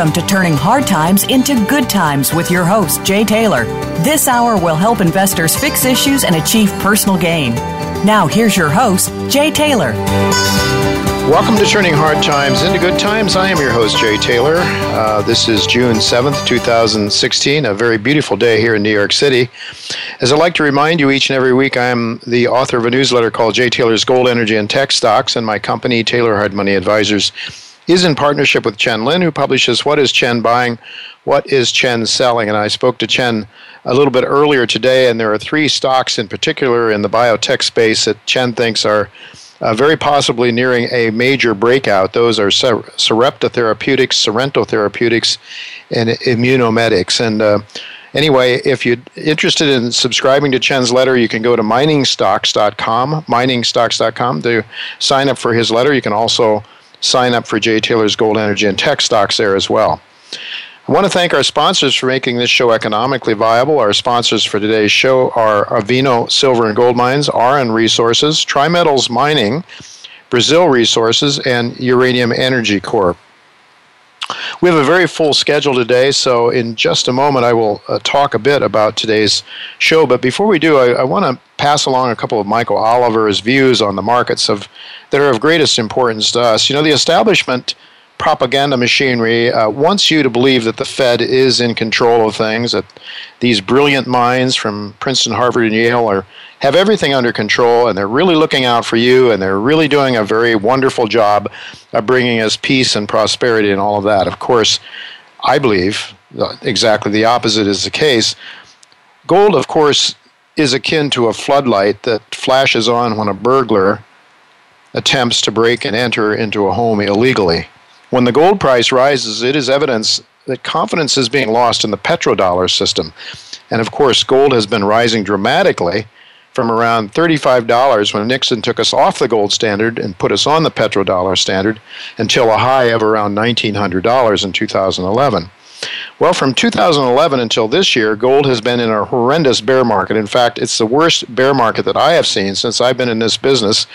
Welcome to Turning Hard Times into Good Times with your host, Jay Taylor. This hour will help investors fix issues and achieve personal gain. Now, here's your host, Jay Taylor. Welcome to Turning Hard Times into Good Times. I am your host, Jay Taylor. Uh, this is June 7th, 2016, a very beautiful day here in New York City. As I like to remind you each and every week, I'm the author of a newsletter called Jay Taylor's Gold, Energy, and Tech Stocks, and my company, Taylor Hard Money Advisors is in partnership with Chen Lin, who publishes What is Chen Buying? What is Chen Selling? And I spoke to Chen a little bit earlier today, and there are three stocks in particular in the biotech space that Chen thinks are uh, very possibly nearing a major breakout. Those are Sarepta Therapeutics, Sorrento Therapeutics, and Immunomedics. And uh, anyway, if you're interested in subscribing to Chen's letter, you can go to miningstocks.com, miningstocks.com to sign up for his letter. You can also sign up for Jay Taylor's Gold Energy and Tech stocks there as well. I want to thank our sponsors for making this show economically viable. Our sponsors for today's show are Avino Silver and Gold Mines, Auryn Resources, Trimetals Mining, Brazil Resources, and Uranium Energy Corp. We have a very full schedule today, so in just a moment I will uh, talk a bit about today's show. But before we do, I, I want to pass along a couple of Michael Oliver's views on the markets of that are of greatest importance to us. You know, the establishment propaganda machinery uh, wants you to believe that the Fed is in control of things, that these brilliant minds from Princeton, Harvard, and Yale are have everything under control, and they're really looking out for you, and they're really doing a very wonderful job of bringing us peace and prosperity and all of that. Of course, I believe exactly the opposite is the case. Gold, of course, is akin to a floodlight that flashes on when a burglar attempts to break and enter into a home illegally. When the gold price rises, it is evidence that confidence is being lost in the petrodollar system. And of course, gold has been rising dramatically from around $35 when Nixon took us off the gold standard and put us on the petrodollar standard until a high of around $1,900 in 2011. Well, from 2011 until this year, gold has been in a horrendous bear market. In fact, it's the worst bear market that I have seen since I've been in this business,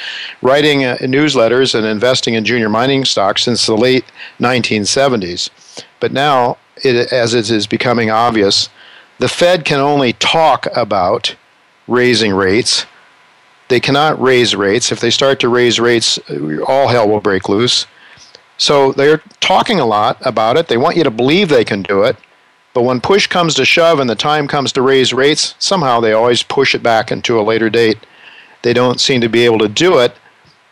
writing uh, newsletters and investing in junior mining stocks since the late 1970s. But now, it, as it is becoming obvious, the Fed can only talk about raising rates. They cannot raise rates. If they start to raise rates, all hell will break loose. So they're talking a lot about it. They want you to believe they can do it. But when push comes to shove and the time comes to raise rates, somehow they always push it back into a later date. They don't seem to be able to do it.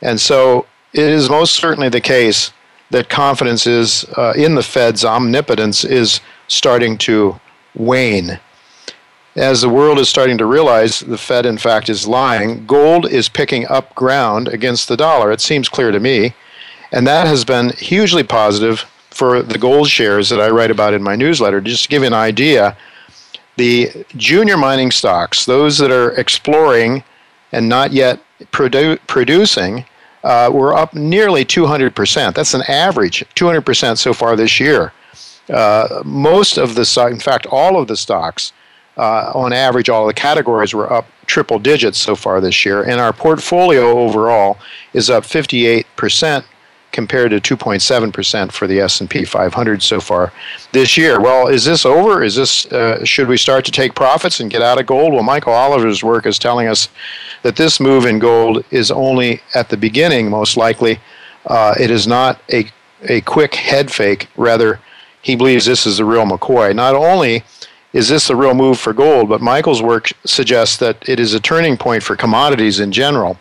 And so it is most certainly the case that confidence is uh, in the Fed's omnipotence is starting to wane. As the world is starting to realize the Fed, in fact, is lying, gold is picking up ground against the dollar. It seems clear to me. And that has been hugely positive for the gold shares that I write about in my newsletter. Just to give you an idea, the junior mining stocks, those that are exploring and not yet produ- producing, uh, were up nearly 200%. That's an average, 200% so far this year. Uh, most of the, in fact, all of the stocks, uh, on average, all the categories were up triple digits so far this year, and our portfolio overall is up 58% compared to 2.7% for the S&P 500 so far this year. Well, is this over? Is this uh, should we start to take profits and get out of gold? Well, Michael Oliver's work is telling us that this move in gold is only at the beginning, most likely. Uh, it is not a a quick head fake. Rather, he believes this is the real McCoy. Not only is this a real move for gold? But Michael's work suggests that it is a turning point for commodities in general.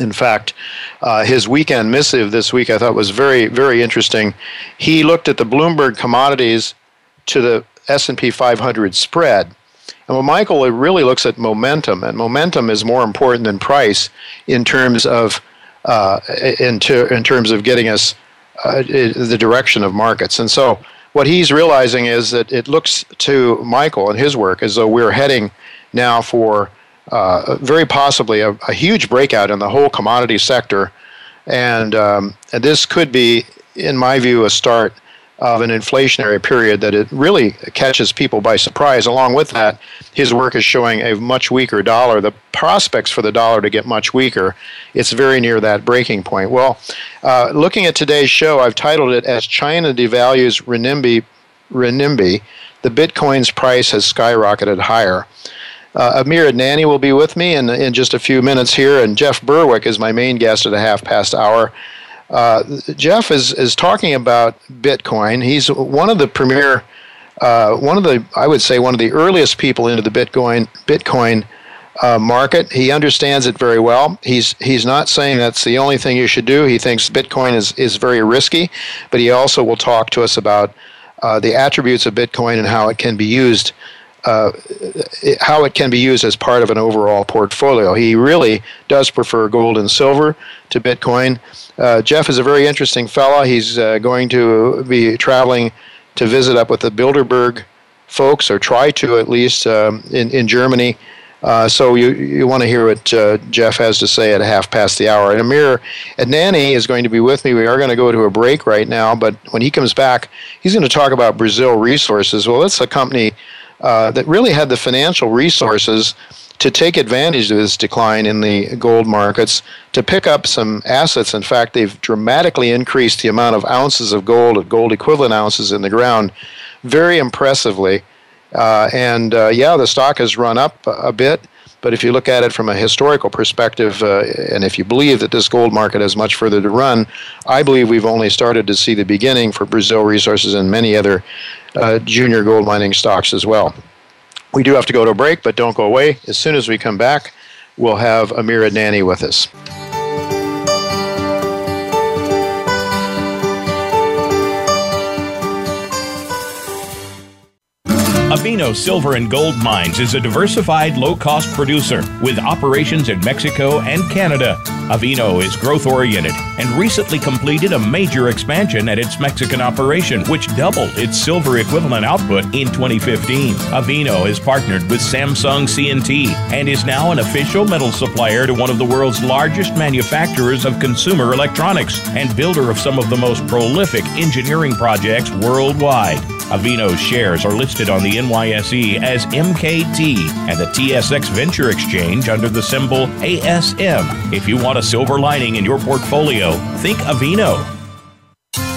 In fact, uh, his weekend missive this week I thought was very, very interesting. He looked at the Bloomberg commodities to the S&P 500 spread. And well, Michael really looks at momentum, and momentum is more important than price in terms of uh, in, ter- in terms of getting us uh, the direction of markets. And so, what he's realizing is that it looks to Michael and his work as though we're heading now for uh, very possibly a, a, huge breakout in the whole commodity sector. And, um, and this could be, in my view, a start of an inflationary period that it really catches people by surprise. Along with that, his work is showing a much weaker dollar. The prospects for the dollar to get much weaker, it's very near that breaking point. Well, uh, looking at today's show, I've titled it as China devalues renminbi, renminbi the Bitcoin's price has skyrocketed higher. Uh, Amir Adnani will be with me in, in just a few minutes here, and Jeff Berwick is my main guest at a half past hour. Uh, Jeff is, is talking about Bitcoin. He's one of the premier, uh, one of the, I would say, one of the earliest people into the Bitcoin, Bitcoin uh, market. He understands it very well. He's, he's not saying that's the only thing you should do. He thinks Bitcoin is, is very risky, but he also will talk to us about uh, the attributes of Bitcoin and how it can be used uh, how it can be used as part of an overall portfolio. He really does prefer gold and silver to Bitcoin. Uh, Jeff is a very interesting fellow. He's uh, going to be traveling to visit up with the Bilderberg folks, or try to at least, um, in, in Germany. Uh, so you, you want to hear what uh, Jeff has to say at half past the hour. And Amir is going to be with me. We are going to go to a break right now, but when he comes back, he's going to talk about Brazil Resources. Well, it's a company uh, that really had the financial resources to take advantage of this decline in the gold markets to pick up some assets. In fact, they've dramatically increased the amount of ounces of gold, gold equivalent ounces in the ground, very impressively. Uh, and uh, yeah, the stock has run up a bit. But if you look at it from a historical perspective, uh, and if you believe that this gold market has much further to run, I believe we've only started to see the beginning for Brazil Resources and many other uh, junior gold mining stocks as well. We do have to go to a break, but don't go away. As soon as we come back, we'll have Amir Adnani with us. Avino Silver and Gold Mines is a diversified, low cost producer with operations in Mexico and Canada. Avino is growth oriented and recently completed a major expansion at its Mexican operation, which doubled its silver equivalent output in 2015. Avino is partnered with Samsung C&T and is now an official metal supplier to one of the world's largest manufacturers of consumer electronics and builder of some of the most prolific engineering projects worldwide. Avino's shares are listed on the NYSE as MKT and the TSX Venture Exchange under the symbol ASM. If you want a silver lining in your portfolio, think Avino.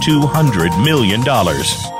$200 million.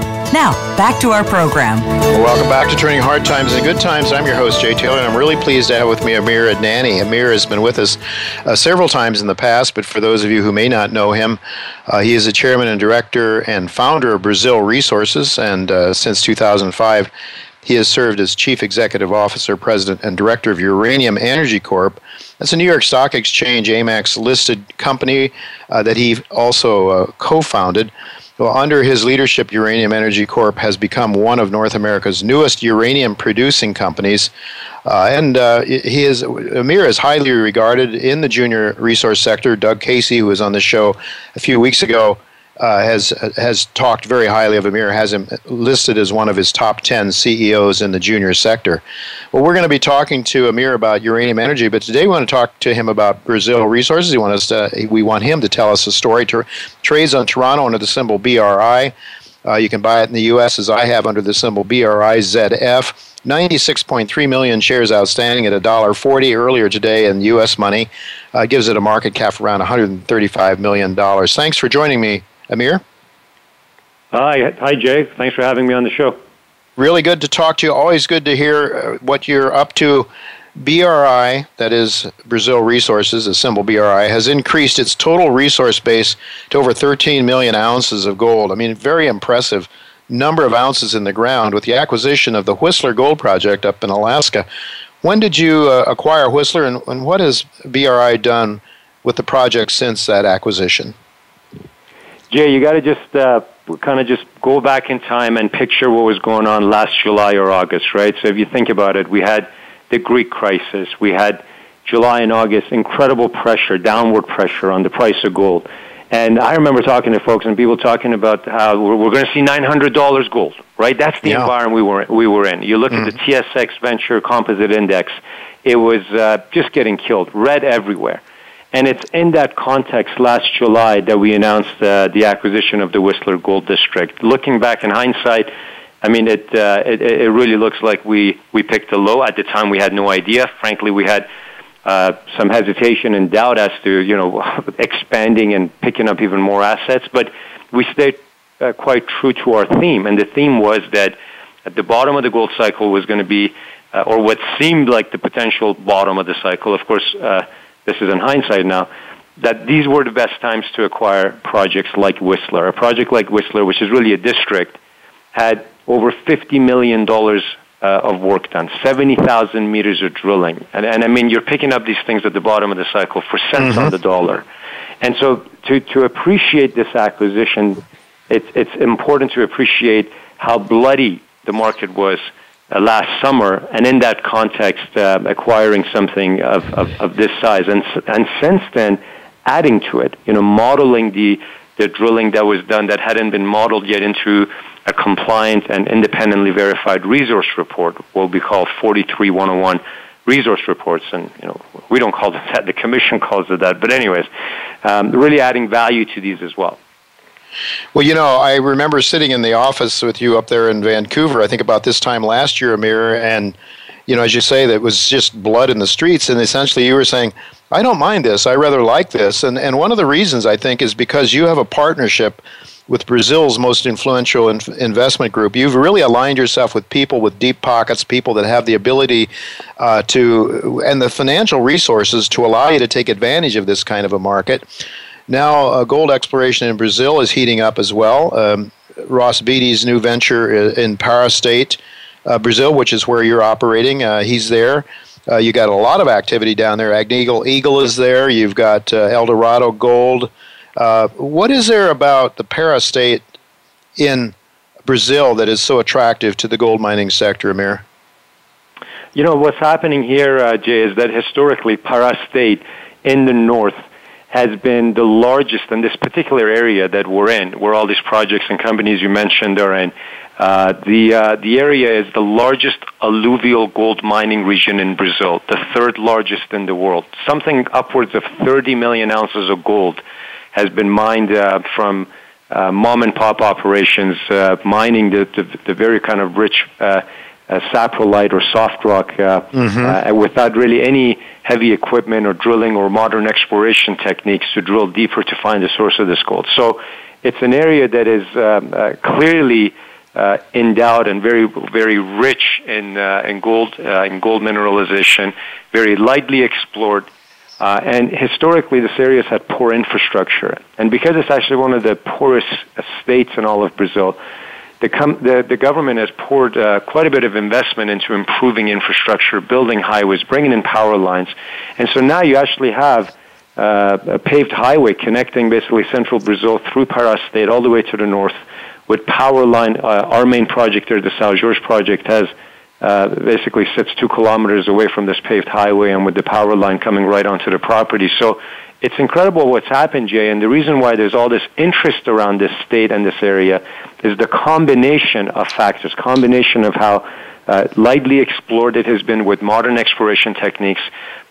Now, back to our program. Welcome back to Turning Hard Times into Good Times. I'm your host, Jay Taylor, and I'm really pleased to have with me Amir Adnani. Amir has been with us uh, several times in the past, but for those of you who may not know him, uh, he is the chairman and director and founder of Brazil Resources, and uh, since 2005, he has served as chief executive officer, president, and director of Uranium Energy Corp That's a New York Stock Exchange AMEX listed company uh, that he also uh, co founded. Well, under his leadership, Uranium Energy Corp has become one of North America's newest uranium producing companies. Uh, and uh, he is Amir is highly regarded in the junior resource sector. Doug Casey, who was on the show a few weeks ago, uh, has has talked very highly of Amir, has him listed as one of his top 10 CEOs in the junior sector. Well, we're going to be talking to Amir about uranium energy, but today we want to talk to him about Brazil Resources. We want us to, we want him to tell us a story. To, trades on Toronto under the symbol BRI. Uh, you can buy it in the U.S. as I have under the symbol BRIZF. 96.3 million shares outstanding at $1.40 earlier today in U.S. money. Uh, gives it a market cap around $135 million. Thanks for joining me, Amir. Hi, hi, Jay. Thanks for having me on the show. Really good to talk to you. Always good to hear uh, what you're up to. BRI, that is Brazil Resources, the symbol BRI, has increased its total resource base to over 13 million ounces of gold. I mean, very impressive number of ounces in the ground with the acquisition of the Whistler Gold Project up in Alaska. When did you uh, acquire Whistler, and, and what has BRI done with the project since that acquisition? Jay, you got to just uh, kind of just go back in time and picture what was going on last July or August, right? So if you think about it, we had the Greek crisis, we had July and August, incredible pressure, downward pressure on the price of gold. And I remember talking to folks and people talking about how we're, we're going to see $900 gold, right? That's the yeah. environment we were, we were in. You look mm. at the mm. TSX Venture Composite Index, it was uh, just getting killed, red everywhere. And it's in that context last July that we announced uh, the acquisition of the Whistler Gold District. Looking back in hindsight, I mean, it, uh, it, it really looks like we, we picked a low. At the time, we had no idea. Frankly, we had uh, some hesitation and doubt as to, you know, expanding and picking up even more assets. But we stayed uh, quite true to our theme. And the theme was that at the bottom of the gold cycle was going to be, uh, or what seemed like the potential bottom of the cycle. Of course, uh, this is in hindsight now, that these were the best times to acquire projects like Whistler. A project like Whistler, which is really a district, had over $50 million uh, of work done, 70,000 meters of drilling. And, and I mean, you're picking up these things at the bottom of the cycle for cents mm-hmm. on the dollar. And so to, to appreciate this acquisition, it's, it's important to appreciate how bloody the market was uh, last summer, and in that context, uh, acquiring something of, of, of, this size, and and since then, adding to it, you know, modeling the the drilling that was done that hadn't been modeled yet into a compliant and independently verified resource report, what we call 43101 resource reports, and you know we don't call them that. The commission calls it that. But anyways, um, really adding value to these as well. Well, you know, I remember sitting in the office with you up there in Vancouver, I think about this time last year, Amir, and, you know, as you say, that was just blood in the streets. And essentially you were saying, I don't mind this. I rather like this. And, and one of the reasons, I think, is because you have a partnership with Brazil's most influential investment group. You've really aligned yourself with people with deep pockets, people that have the ability uh, to, and the financial resources to allow you to take advantage of this kind of a market. Now, uh, gold exploration in Brazil is heating up as well. Um, Ross Beaty's new venture in Para State, uh, Brazil, which is where you're operating, uh, he's there. Uh, you got a lot of activity down there. Agnico Eagle is there. You've got uh, Eldorado Gold. Uh, what is there about the Para State in Brazil that is so attractive to the gold mining sector, Amir? You know, what's happening here, Jay, is that historically Para State in the north has been the largest in this particular area that we're in, where all these projects and companies you mentioned are in. Uh, the uh, the area is the largest alluvial gold mining region in Brazil, the third largest in the world. Something upwards of 30 million ounces of gold has been mined uh, from uh, mom and pop operations, uh, mining the, the, the very kind of rich uh, saprolite or soft rock uh, mm-hmm. uh, without really any heavy equipment or drilling or modern exploration techniques to drill deeper to find the source of this gold. So it's an area that is um, uh, clearly uh, endowed and very very rich in uh, in gold uh, in gold mineralization, very lightly explored. Uh, and historically, this area has had poor infrastructure. And because it's actually one of the poorest states in all of Brazil, the, com- the, the government has poured uh, quite a bit of investment into improving infrastructure, building highways, bringing in power lines. And so now you actually have uh, a paved highway connecting basically central Brazil through Pará State all the way to the north with power line. Uh, our main project there, the São Jorge project, has uh, basically sits two kilometers away from this paved highway and with the power line coming right onto the property. So it's incredible what's happened, Jay, and the reason why there's all this interest around this state and this area is the combination of factors, combination of how uh, lightly explored it has been with modern exploration techniques,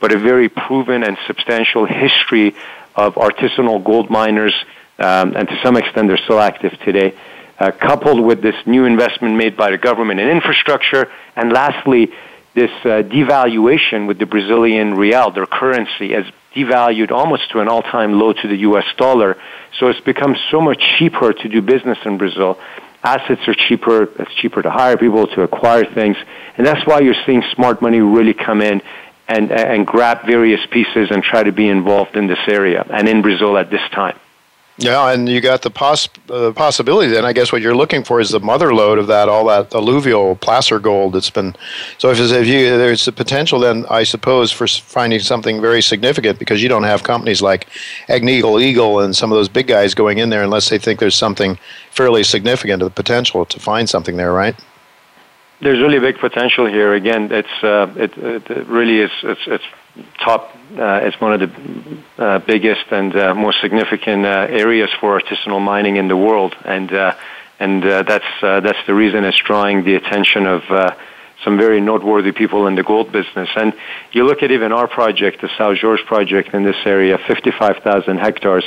but a very proven and substantial history of artisanal gold miners, um, and to some extent they're still active today, uh, coupled with this new investment made by the government in infrastructure, and lastly, this uh, devaluation with the Brazilian real, their currency, has devalued almost to an all-time low to the U.S. dollar. So it's become so much cheaper to do business in Brazil. Assets are cheaper. It's cheaper to hire people to acquire things, and that's why you're seeing smart money really come in and and grab various pieces and try to be involved in this area and in Brazil at this time. Yeah, and you got the poss- uh, possibility. Then I guess what you're looking for is the mother lode of that, all that alluvial placer gold that's been. So if, if you there's the potential, then I suppose for finding something very significant because you don't have companies like Agnico Eagle and some of those big guys going in there unless they think there's something fairly significant of the potential to find something there, right? There's really big potential here. Again, it's uh, it, it really is it's, it's top. Uh, it's one of the uh, biggest and uh, most significant uh, areas for artisanal mining in the world, and uh, and uh, that's that's the reason it's drawing the attention of some very noteworthy people in the gold business. And you look at even our project, the São Jorge project in this area, 55,000 hectares.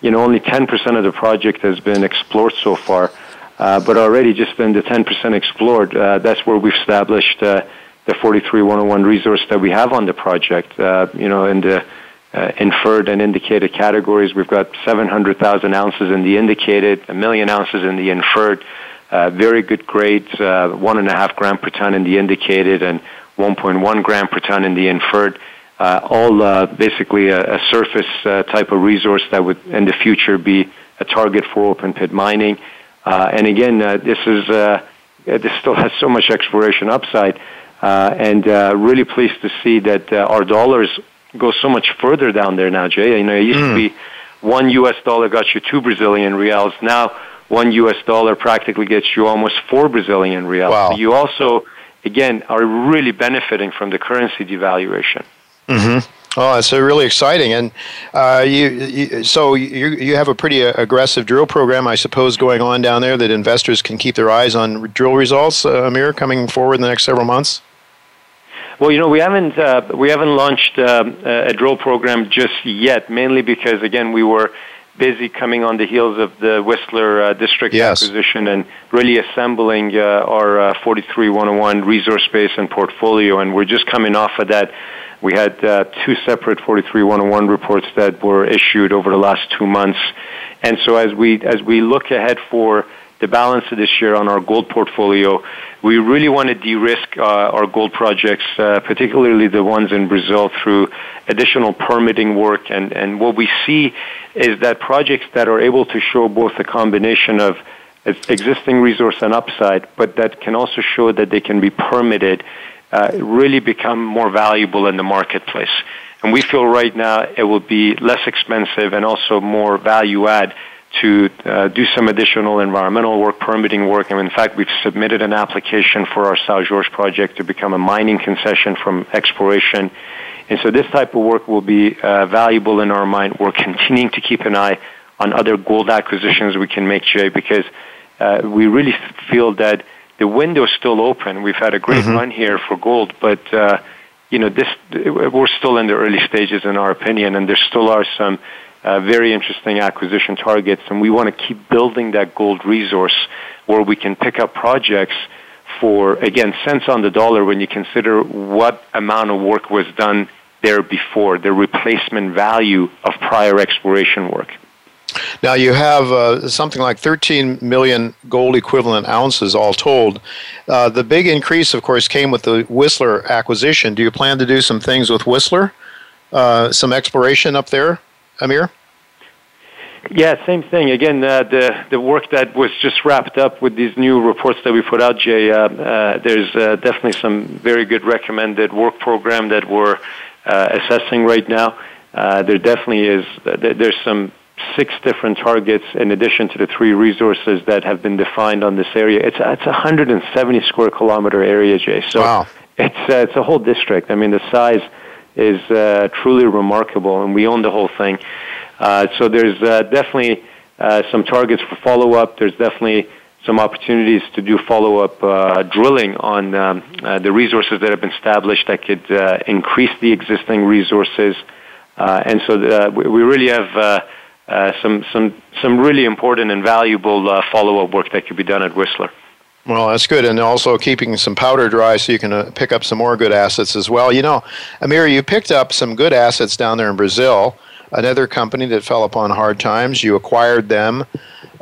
You know, only 10% of the project has been explored so far, but already just in the 10% explored, that's where we've established. The 43101 resource that we have on the project. Uh, you know, in the uh, inferred and indicated categories, we've got 700,000 ounces in the indicated, a million ounces in the inferred. Uh, very good grades, uh, one and a half gram per ton in the indicated, and 1.1 gram per ton in the inferred. Uh, all uh, basically a, a surface type of resource that would in the future be a target for open pit mining. And again, this is this still has so much exploration upside. Uh, and uh, really pleased to see that uh, our dollars go so much further down there now, Jay. You know, it used mm. to be one U.S. dollar got you two Brazilian reals. Now, one U.S. dollar practically gets you almost four Brazilian reals. Wow. So you also, again, are really benefiting from the currency devaluation. Mm-hmm. Oh, it's really exciting, and uh, you, you, so you you have a pretty uh, aggressive drill program, I suppose, going on down there that investors can keep their eyes on drill results. Uh, Amir, coming forward in the next several months. Well, you know, we haven't uh, we haven't launched um, a drill program just yet, mainly because again we were busy coming on the heels of the Whistler uh, district yes. acquisition and really assembling uh, our uh, 43101 resource base and portfolio, and we're just coming off of that. We had uh, two separate 43101 reports that were issued over the last two months, and so as we as we look ahead for the balance of this year on our gold portfolio, we really want to de-risk uh, our gold projects, uh, particularly the ones in Brazil, through additional permitting work. And, and what we see is that projects that are able to show both a combination of existing resource and upside, but that can also show that they can be permitted, uh, really become more valuable in the marketplace. And we feel right now it will be less expensive and also more value add to uh, do some additional environmental work, permitting work, and in fact, we've submitted an application for our São Jorge project to become a mining concession from exploration. And so this type of work will be uh, valuable in our mind. We're continuing to keep an eye on other gold acquisitions we can make, Jay, because uh, we really feel that the window is still open. We've had a great mm-hmm. run here for gold, but uh, you know, this we're still in the early stages, in our opinion, and there still are some uh, very interesting acquisition targets, and we want to keep building that gold resource where we can pick up projects for, again, cents on the dollar when you consider what amount of work was done there before, the replacement value of prior exploration work. Now you have uh, something like 13 million gold equivalent ounces all told. Uh, the big increase, of course, came with the Whistler acquisition. Do you plan to do some things with Whistler? Uh, some exploration up there? Amir? Yeah, same thing. Again, uh, the the work that was just wrapped up with these new reports that we put out, Jay. Uh, uh, there's uh, definitely some very good recommended work program that we're uh, assessing right now. Uh, there definitely is. There's some six different targets in addition to the three resources that have been defined on this area. It's it's a 170 square kilometer area, Jay. So wow. it's it's a whole district. I mean, the size is truly remarkable, and we own the whole thing. Uh, so there's uh, definitely uh, some targets for follow-up. There's definitely some opportunities to do follow-up uh, drilling on um, uh, the resources that have been established that could uh, increase the existing resources. Uh, and so we really have uh, uh, some some some really important and valuable uh, follow-up work that could be done at Whistler. Well, that's good, and also keeping some powder dry so you can uh, pick up some more good assets as well. You know, Amir, you picked up some good assets down there in Brazil another company that fell upon hard times. You acquired them,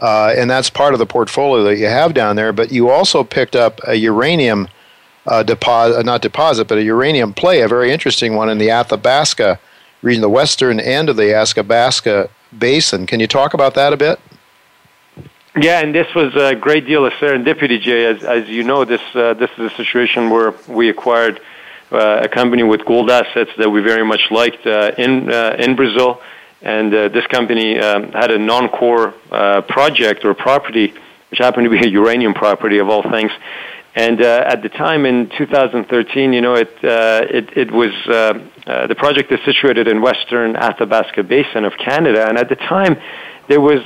uh, and that's part of the portfolio that you have down there. But you also picked up a uranium uh, deposit, uh, not deposit, but a uranium play, a very interesting one in the Athabasca region, the western end of the Athabasca basin. Can you talk about that a bit? Yeah, and this was a great deal of serendipity, Jay. As, as you know, this uh, this is a situation where we acquired uh, a company with gold assets that we very much liked uh, in uh, in Brazil, and uh, this company um, had a non-core uh, project or property, which happened to be a uranium property of all things. And at the time in 2013, you know, it it, it was the project is situated in western Athabasca Basin of Canada, and at the time there was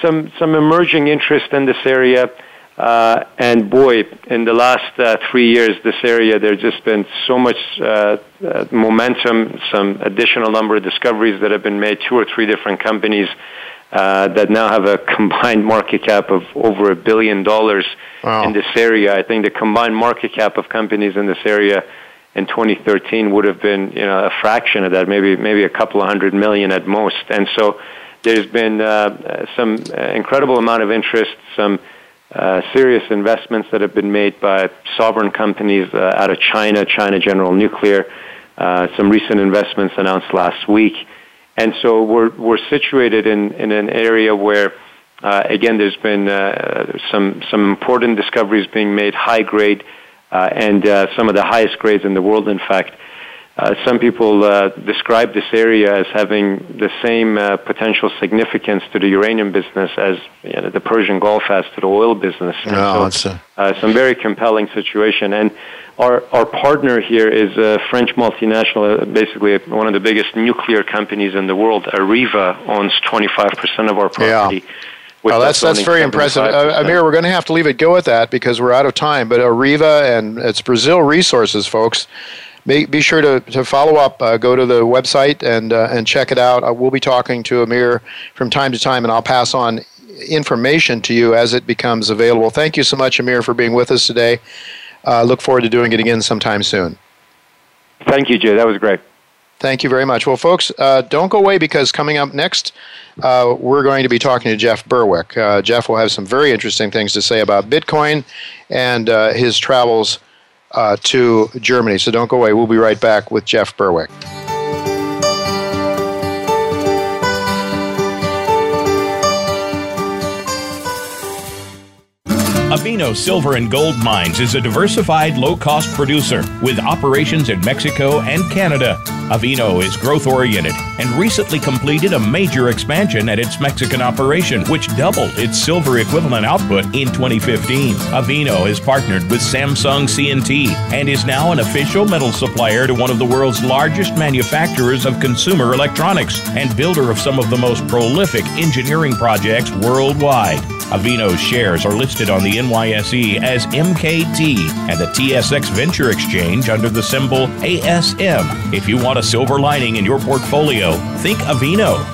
some some emerging interest in this area uh, and boy, in the last uh, three years, this area, there's just been so much uh, uh, momentum, some additional number of discoveries that have been made, two or three different companies uh, that now have a combined market cap of over a billion dollars wow. in this area. I think the combined market cap of companies in this area in 2013 would have been, you know, a fraction of that, maybe maybe a couple of hundred million at most. And so there's been uh, some incredible amount of interest, some uh, serious investments that have been made by sovereign companies uh, out of China, China General Nuclear, uh, some recent investments announced last week. And so we're, we're situated in, in an area where, uh, again, there's been uh, some, some important discoveries being made, high grade, and some of the highest grades in the world, in fact. Uh, some people uh, describe this area as having the same uh, potential significance to the uranium business as you know, the Persian Gulf has to the oil business. No, so, a... Uh, some very compelling situation. And our, our partner here is a French multinational, uh, basically one of the biggest nuclear companies in the world. Areva owns 25% of our property. Yeah. Well, that's that's very impressive, uh, Amir. We're going to have to leave it go at that because we're out of time. But Areva and it's Brazil Resources, folks be, be sure to, to follow up. Uh, go to the website and uh, and check it out. Uh, we'll be talking to Amir from time to time, and I'll pass on information to you as it becomes available. Thank you so much, Amir, for being with us today. Uh, look forward to doing it again sometime soon. Thank you, Jay. That was great. Thank you very much. Well, folks, uh, don't go away because coming up next, uh, we're going to be talking to Jeff Berwick. Uh, Jeff will have some very interesting things to say about Bitcoin and uh, his travels uh, to Germany. So don't go away. We'll be right back with Jeff Berwick. Avino Silver and Gold Mines is a diversified low cost producer with operations in Mexico and Canada. Avino is growth oriented and recently completed a major expansion at its Mexican operation, which doubled its silver equivalent output in 2015. Avino is partnered with Samsung C&T and is now an official metal supplier to one of the world's largest manufacturers of consumer electronics and builder of some of the most prolific engineering projects worldwide. Avino's shares are listed on the NYSE as MKT and the TSX Venture Exchange under the symbol ASM. If you want a silver lining in your portfolio, think Avino.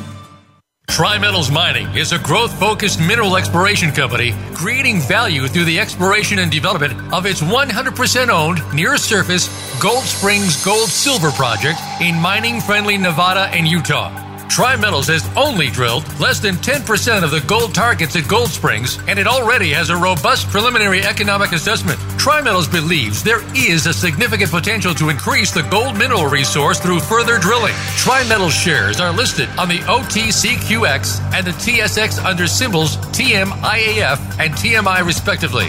Tri-Metals Mining is a growth-focused mineral exploration company creating value through the exploration and development of its 100% owned near-surface Gold Springs gold-silver project in mining-friendly Nevada and Utah. TriMetals has only drilled less than 10% of the gold targets at Gold Springs, and it already has a robust preliminary economic assessment. TriMetals believes there is a significant potential to increase the gold mineral resource through further drilling. TriMetals shares are listed on the OTCQX and the TSX under symbols TMIAF and TMI respectively.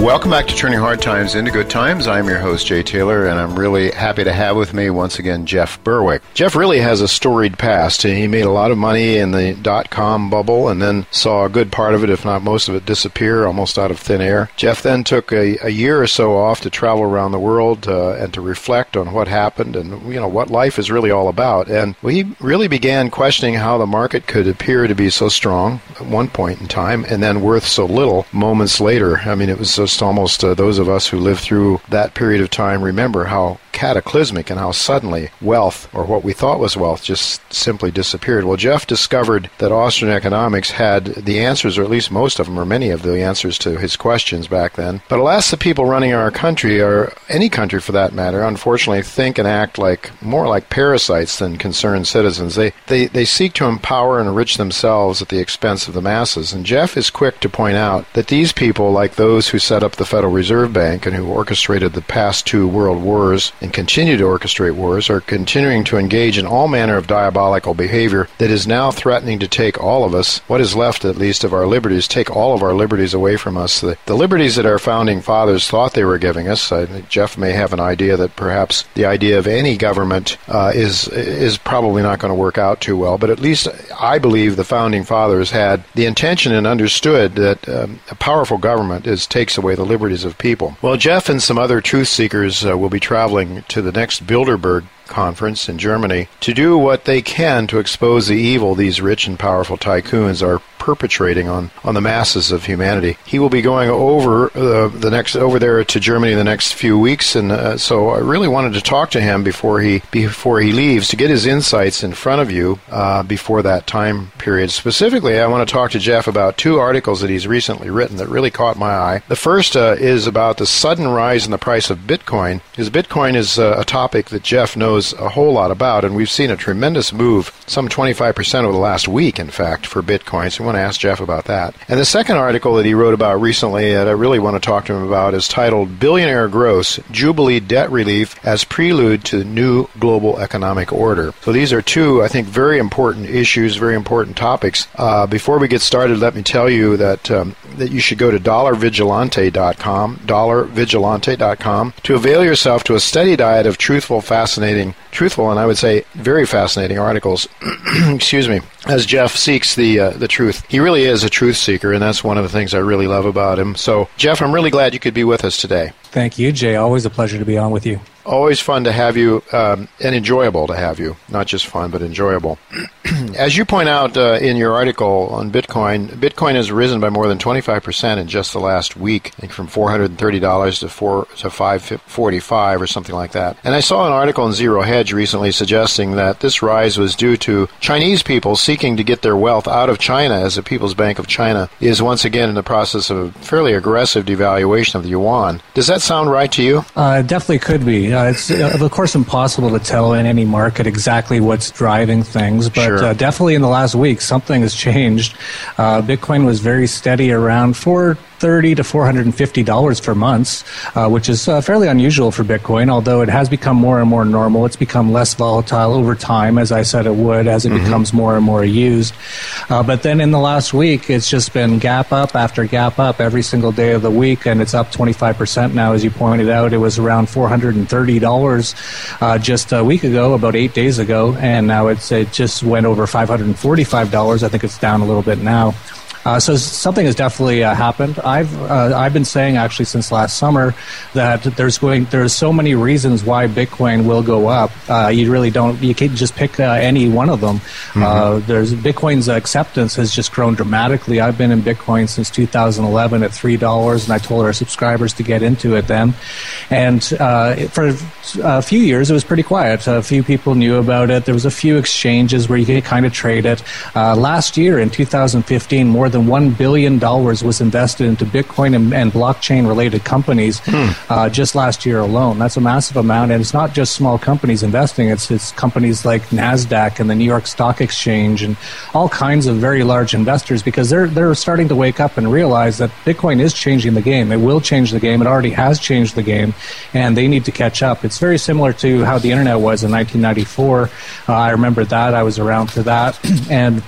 Welcome back to Turning Hard Times into Good Times. I'm your host, Jay Taylor, and I'm really happy to have with me once again Jeff Berwick. Jeff really has a storied past. He made a lot of money in the dot com bubble and then saw a good part of it, if not most of it, disappear almost out of thin air. Jeff then took a, a year or so off to travel around the world uh, and to reflect on what happened and you know what life is really all about. And he really began questioning how the market could appear to be so strong at one point in time and then worth so little moments later. I mean, it was so just almost uh, those of us who lived through that period of time remember how cataclysmic and how suddenly wealth, or what we thought was wealth, just simply disappeared. Well, Jeff discovered that Austrian economics had the answers, or at least most of them, or many of the answers to his questions back then. But alas, the people running our country, or any country for that matter, unfortunately think and act like more like parasites than concerned citizens. They, they, they seek to empower and enrich themselves at the expense of the masses. And Jeff is quick to point out that these people, like those who set up the Federal Reserve Bank and who orchestrated the past two world wars and continue to orchestrate wars are continuing to engage in all manner of diabolical behavior that is now threatening to take all of us, what is left at least of our liberties, take all of our liberties away from us. The, the liberties that our founding fathers thought they were giving us, I Jeff may have an idea that perhaps the idea of any government uh, is is probably not going to work out too well, but at least I believe the founding fathers had the intention and understood that um, a powerful government is takes away the liberties of people. Well, Jeff and some other truth seekers uh, will be traveling to the next Bilderberg conference in Germany to do what they can to expose the evil these rich and powerful tycoons are perpetrating on, on the masses of humanity. He will be going over uh, the next over there to Germany in the next few weeks, and uh, so I really wanted to talk to him before he before he leaves to get his insights in front of you uh, before that time period. Specifically, I want to talk to Jeff about two articles that he's recently written that really caught my eye. The first uh, is about the sudden rise in the price of Bitcoin, because Bitcoin is uh, a topic that Jeff knows a whole lot about, and we've seen a tremendous move, some 25% over the last week, in fact, for Bitcoin. So want to ask Jeff about that. And the second article that he wrote about recently that I really want to talk to him about is titled Billionaire Gross Jubilee Debt Relief as Prelude to New Global Economic Order. So these are two, I think, very important issues, very important topics. Uh, before we get started, let me tell you that, um, that you should go to dollarvigilante.com, dollarvigilante.com, to avail yourself to a steady diet of truthful, fascinating, truthful, and I would say very fascinating articles. Excuse me as Jeff seeks the uh, the truth. He really is a truth seeker, and that's one of the things I really love about him. So, Jeff, I'm really glad you could be with us today. Thank you, Jay. Always a pleasure to be on with you. Always fun to have you, um, and enjoyable to have you. Not just fun, but enjoyable. As you point out uh, in your article on Bitcoin, Bitcoin has risen by more than 25% in just the last week, I think from $430 to four to 545 or something like that. And I saw an article in Zero Hedge recently suggesting that this rise was due to Chinese people seeking to get their wealth out of China, as the People's Bank of China is once again in the process of a fairly aggressive devaluation of the yuan. Does that sound right to you? Uh, definitely could be. Uh, it's uh, of course impossible to tell in any market exactly what's driving things, but sure. uh, definitely in the last week something has changed. Uh, Bitcoin was very steady around four thirty to four hundred and fifty dollars for months, uh, which is uh, fairly unusual for Bitcoin. Although it has become more and more normal, it's become less volatile over time, as I said it would, as it mm-hmm. becomes more and more used. Uh, but then in the last week, it's just been gap up after gap up every single day of the week, and it's up twenty five percent now. As you pointed out, it was around four hundred and thirty dollars uh, just a week ago, about eight days ago, and now it's it just went over five hundred and forty five dollars. I think it's down a little bit now. Uh, so something has definitely uh, happened. I've uh, I've been saying actually since last summer that there's going there's so many reasons why Bitcoin will go up. Uh, you really don't you can't just pick uh, any one of them. Mm-hmm. Uh, there's Bitcoin's acceptance has just grown dramatically. I've been in Bitcoin since 2011 at three dollars, and I told our subscribers to get into it then. And for a few years, it was pretty quiet. A few people knew about it. There was a few exchanges where you could kind of trade it. last year in 2015, more than $1 billion was invested into Bitcoin and, and blockchain related companies hmm. uh, just last year alone. That's a massive amount. And it's not just small companies investing, it's, it's companies like NASDAQ and the New York Stock Exchange and all kinds of very large investors because they're, they're starting to wake up and realize that Bitcoin is changing the game. It will change the game. It already has changed the game. And they need to catch up. It's very similar to how the internet was in 1994. Uh, I remember that. I was around for that. and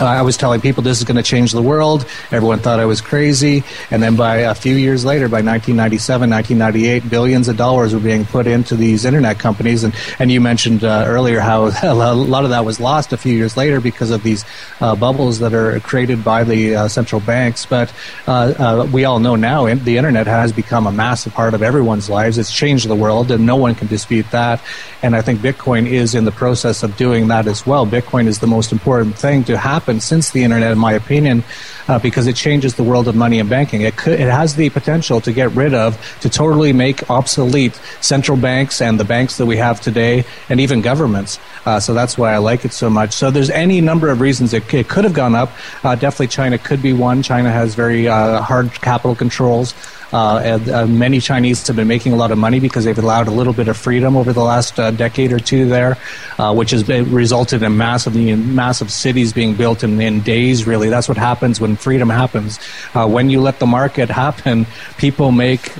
uh, I was telling people this is going to change the world. Everyone thought I was crazy. And then by a few years later, by 1997, 1998, billions of dollars were being put into these internet companies. And, and you mentioned uh, earlier how a lot of that was lost a few years later because of these uh, bubbles that are created by the uh, central banks. But uh, we all know now the internet has become a massive part of everyone's lives. It's changed the world, and no one can dispute that. And I think Bitcoin is in the process of doing that as well. Bitcoin is the most important thing to happen happened since the internet, in my opinion, uh, because it changes the world of money and banking. It could, it has the potential to get rid of, to totally make obsolete central banks and the banks that we have today, and even governments. Uh, so that's why I like it so much. So there's any number of reasons it, it could have gone up. Uh, definitely, China could be one. China has very uh, hard capital controls. Uh, and, uh, many Chinese have been making a lot of money because they've allowed a little bit of freedom over the last uh, decade or two there, uh, which has been, resulted in massive, massive cities being built in, in days. Really, that's what happens when freedom happens. When you let the market happen, people make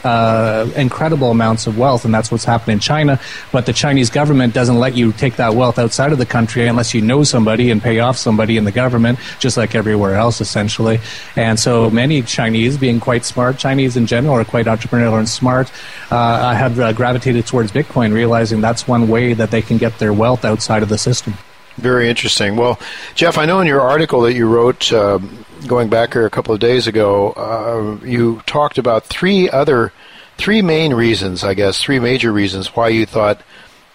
incredible amounts of wealth, and that's what's happened in China. But the Chinese government doesn't let you take that wealth outside of the country unless you know somebody and pay off somebody in the government, just like everywhere else, essentially. And so many Chinese, being quite smart, Chinese in general are quite entrepreneurial and smart uh, have uh, gravitated towards Bitcoin, realizing that's one way that they can get their wealth outside of the system. Very interesting. Well, Jeff, I know in your article that you wrote uh, going back here a couple of days ago, uh, you talked about three other, three main reasons, I guess, three major reasons why you thought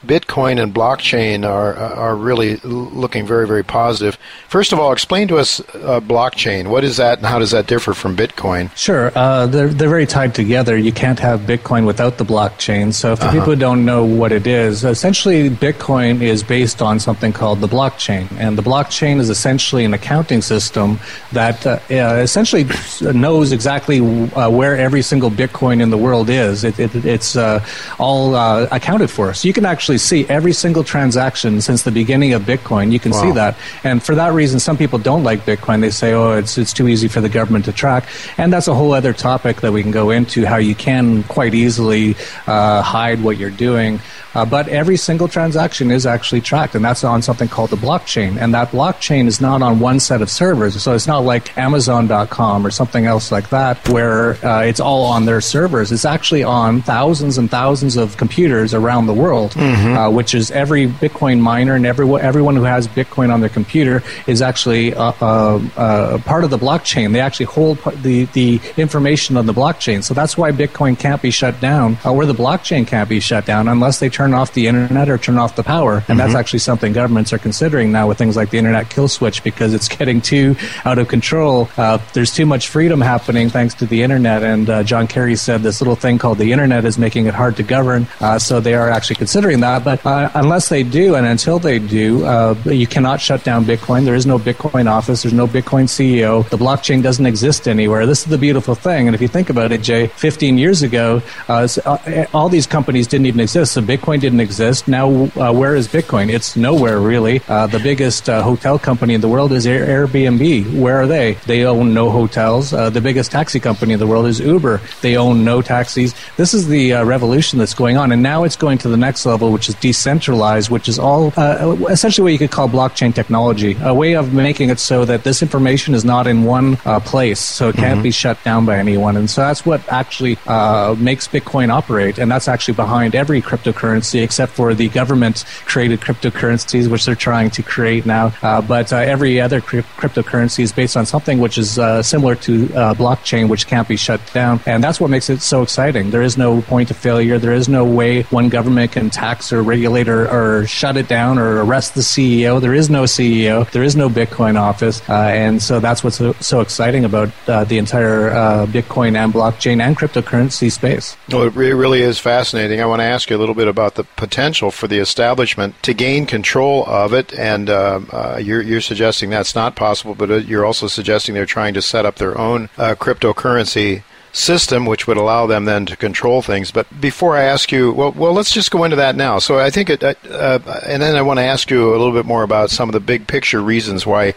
Bitcoin and blockchain are are really looking very very positive. First of all, explain to us uh, blockchain. What is that, and how does that differ from Bitcoin? Sure, uh, they're they're very tied together. You can't have Bitcoin without the blockchain. So, for uh-huh. people who don't know what it is, essentially Bitcoin is based on something called the blockchain, and the blockchain is essentially an accounting system that uh, essentially knows exactly uh, where every single Bitcoin in the world is. It, it, it's uh, all accounted for, so you can actually actually see every single transaction since the beginning of Bitcoin. You can wow. see that. And for that reason, some people don't like Bitcoin. They say, oh, it's, it's too easy for the government to track. And that's a whole other topic that we can go into how you can quite easily uh, hide what you're doing. Uh, but every single transaction is actually tracked, and that's on something called the blockchain. And that blockchain is not on one set of servers. So it's not like Amazon.com or something else like that, where uh, it's all on their servers. It's actually on thousands and thousands of computers around the world, mm-hmm. uh, which is every Bitcoin miner and every, everyone who has Bitcoin on their computer is actually uh, uh, uh, part of the blockchain. They actually hold the, the information on the blockchain. So that's why Bitcoin can't be shut down, or the blockchain can't be shut down unless they turn off the internet or turn off the power. And mm-hmm. that's actually something governments are considering now with things like the internet kill switch because it's getting too out of control. Uh, there's too much freedom happening thanks to the internet. And uh, John Kerry said this little thing called the internet is making it hard to govern. Uh, so they are actually considering that. But uh, unless they do, and until they do, uh, you cannot shut down Bitcoin. There is no Bitcoin office. There's no Bitcoin CEO. The blockchain doesn't exist anywhere. This is the beautiful thing. And if you think about it, Jay, 15 years ago, uh, all these companies didn't even exist. So Bitcoin didn't exist. Now, uh, where is Bitcoin? It's nowhere really. Uh, the biggest uh, hotel company in the world is Airbnb. Where are they? They own no hotels. Uh, the biggest taxi company in the world is Uber. They own no taxis. This is the uh, revolution that's going on, and now it's going to the next level which is decentralized, which is all uh, essentially what you could call blockchain technology, a way of making it so that this information is not in one uh, place, so it can't mm-hmm. be shut down by anyone. And so that's what actually uh, makes Bitcoin operate, and that's actually behind every cryptocurrency except for the government created cryptocurrencies, which they're trying to create now. Uh, but uh, every other cryptocurrency is based on something which is uh, similar to blockchain, which can't be shut down, and that's what makes it so exciting. There is no point of failure. There is no way one government can tax or regulate or, shut it down or arrest the CEO. There is no CEO. There is no Bitcoin office, uh, and so that's what's so, exciting about uh, the entire uh, Bitcoin and blockchain and cryptocurrency space. Well, it really is fascinating. I want to ask you a little bit about the potential for the establishment to gain control of it, and uh, uh, you're, you're, suggesting that's not possible, but uh, you're also suggesting they're trying to set up their own cryptocurrency system, which would allow them then to control things. But before I ask you, well, well, let's just go into that now. So I think, it, uh, uh, and then I want to ask you a little bit more about some of the big picture reasons why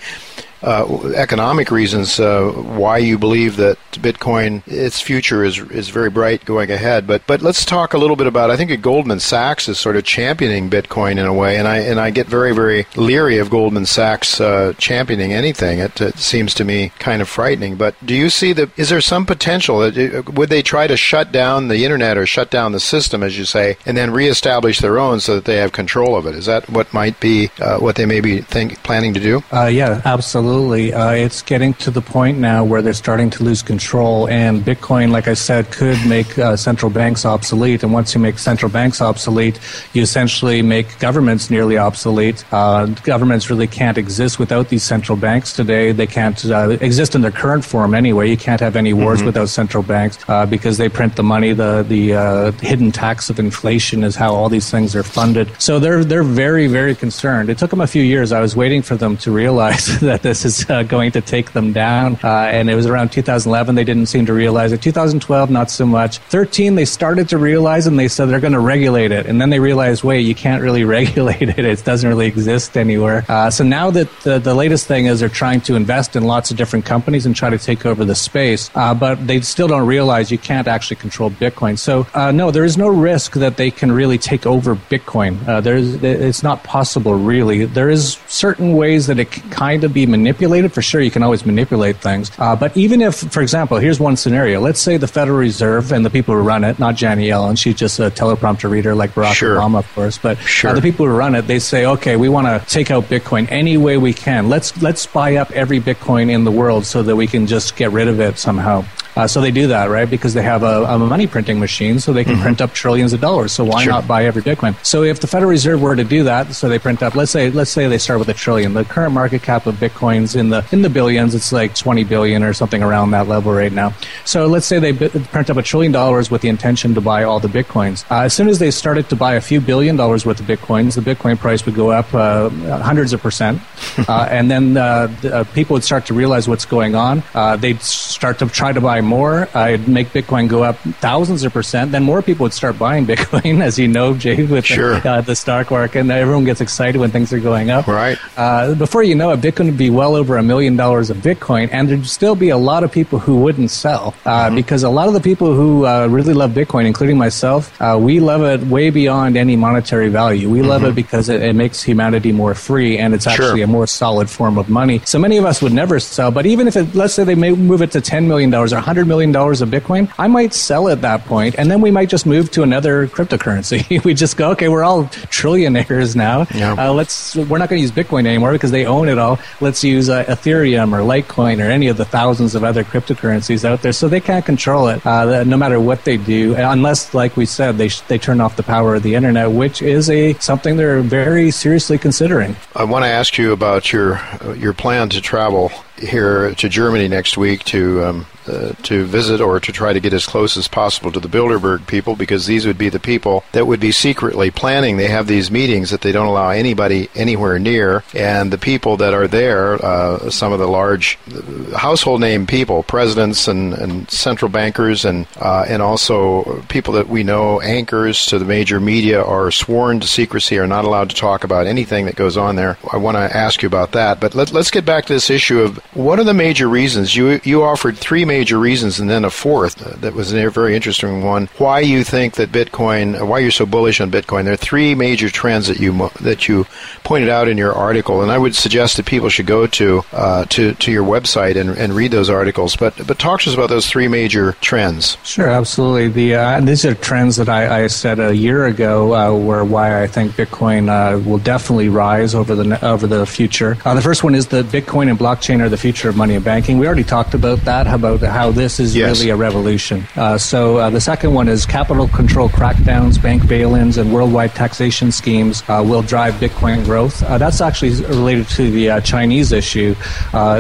uh, economic reasons uh, why you believe that Bitcoin its future is is very bright going ahead. But but let's talk a little bit about. I think Goldman Sachs is sort of championing Bitcoin in a way, and I and I get very very leery of Goldman Sachs uh, championing anything. It, it, seems to me kind of frightening. But do you see that? Is there some potential that uh, would they try to shut down the internet or shut down the system, as you say, and then reestablish their own so that they have control of it? Is that what might be uh, what they may be think, planning to do? Uh, yeah, absolutely absolutely. Uh, it's getting to the point now where they're starting to lose control, and Bitcoin, like I said, could make uh, central banks obsolete. And once you make central banks obsolete, you essentially make governments nearly obsolete. Uh, governments really can't exist without these central banks today. They can't uh, exist in their current form anyway. You can't have any wars mm-hmm. without central banks uh, because they print the money. The the uh, hidden tax of inflation is how all these things are funded. So they're they're very very concerned. It took them a few years. I was waiting for them to realize that this is uh, going to take them down. Uh, and it was around 2011 they didn't seem to realize it. 2012, not so much. 13, they started to realize and they said they're going to regulate it. And then they realized, wait, you can't really regulate it. It doesn't really exist anywhere. Uh, so now that the, the latest thing is they're trying to invest in lots of different companies and try to take over the space, uh, but they still don't realize you can't actually control Bitcoin. So uh, no, there is no risk that they can really take over Bitcoin. Uh, there's, it's not possible, really. There is certain ways that it can kind of be manipulated manipulated, for sure, you can always manipulate things. Uh, but even if, for example, here's one scenario. Let's say the Federal Reserve and the people who run it, not Janet Yellen, she's just a teleprompter reader like Barack sure. Obama, of course, but uh, sure. uh, the people who run it, they say, okay, we want to take out Bitcoin any way we can. Let's let's buy up every Bitcoin in the world so that we can just get rid of it somehow. Uh, so they do that, right? Because they have a, a money printing machine, so they can mm-hmm. print up trillions of dollars. So why sure. not buy every Bitcoin? So if the Federal Reserve were to do that, so they print up, let's say, let's say they start with a trillion. The current market cap of Bitcoins in the in the billions, it's like 20 billion or something around that level right now. So let's say they print up a trillion dollars with the intention to buy all the Bitcoins. Uh, as soon as they started to buy a few billion dollars worth of Bitcoins, the Bitcoin price would go up uh, hundreds of percent, uh, and then uh, uh, people would start to realize what's going on. they'd start to try to buy more. I'd make Bitcoin go up thousands of percent. Then more people would start buying Bitcoin, as you know, Jay, with sure. the, uh, the, stock market, and everyone gets excited when things are going up. Right. Uh, before you know it, Bitcoin would be well over a million dollars of Bitcoin, and there'd still be a lot of people who wouldn't sell uh, mm-hmm. because a lot of the people who uh, really love Bitcoin, including myself, uh, we love it way beyond any monetary value. We mm-hmm. love it because it, it, makes humanity more free, and it's actually sure. a more solid form of money. So many of us would never sell, but even if it, let's say they may move it to ten million dollars or hundred million dollars of Bitcoin, I might sell at that point, and then we might just move to another cryptocurrency. we just go, okay, we're all trillionaires now. Yeah. Uh, let's we're not going to use Bitcoin anymore because they own it all. Let's use uh, Ethereum or Litecoin or any of the thousands of other cryptocurrencies out there, so they can't control it uh, no matter what they do, unless, like we said, they they turn off the power of the internet, which is a something they're very seriously considering. I want to ask you about your your plan to travel here to Germany next week to um, uh, to visit or to try to get as close as possible to the Bilderberg people because these would be the people that would be secretly planning. They have these meetings that they don't allow anybody anywhere near, and the people that are there, uh, some of the large uh, household name people, presidents and, and central bankers, and uh, and also people that we know, anchors to the major media, are sworn to secrecy, are not allowed to talk about anything that goes on there. I want to ask you about that, but let, let's get back to this issue of What are the major reasons? You you offered three major reasons and then a fourth that was a very interesting one. Why you think that Bitcoin? Why you're so bullish on Bitcoin? There are three major trends that you that you pointed out in your article, and I would suggest that people should go to uh, to to your website and, and read those articles. But but talk to us about those three major trends. Sure, absolutely. The uh, these are trends that I, I said a year ago uh, were why I think Bitcoin uh, will definitely rise over the over the future. Uh, the first one is that Bitcoin and blockchain are the future of money and banking. We already talked about that, about how this is yes. really a revolution. Uh, so uh, the second one is capital control crackdowns, bank bail-ins, and worldwide taxation schemes will drive Bitcoin growth. that's actually related to the Chinese issue.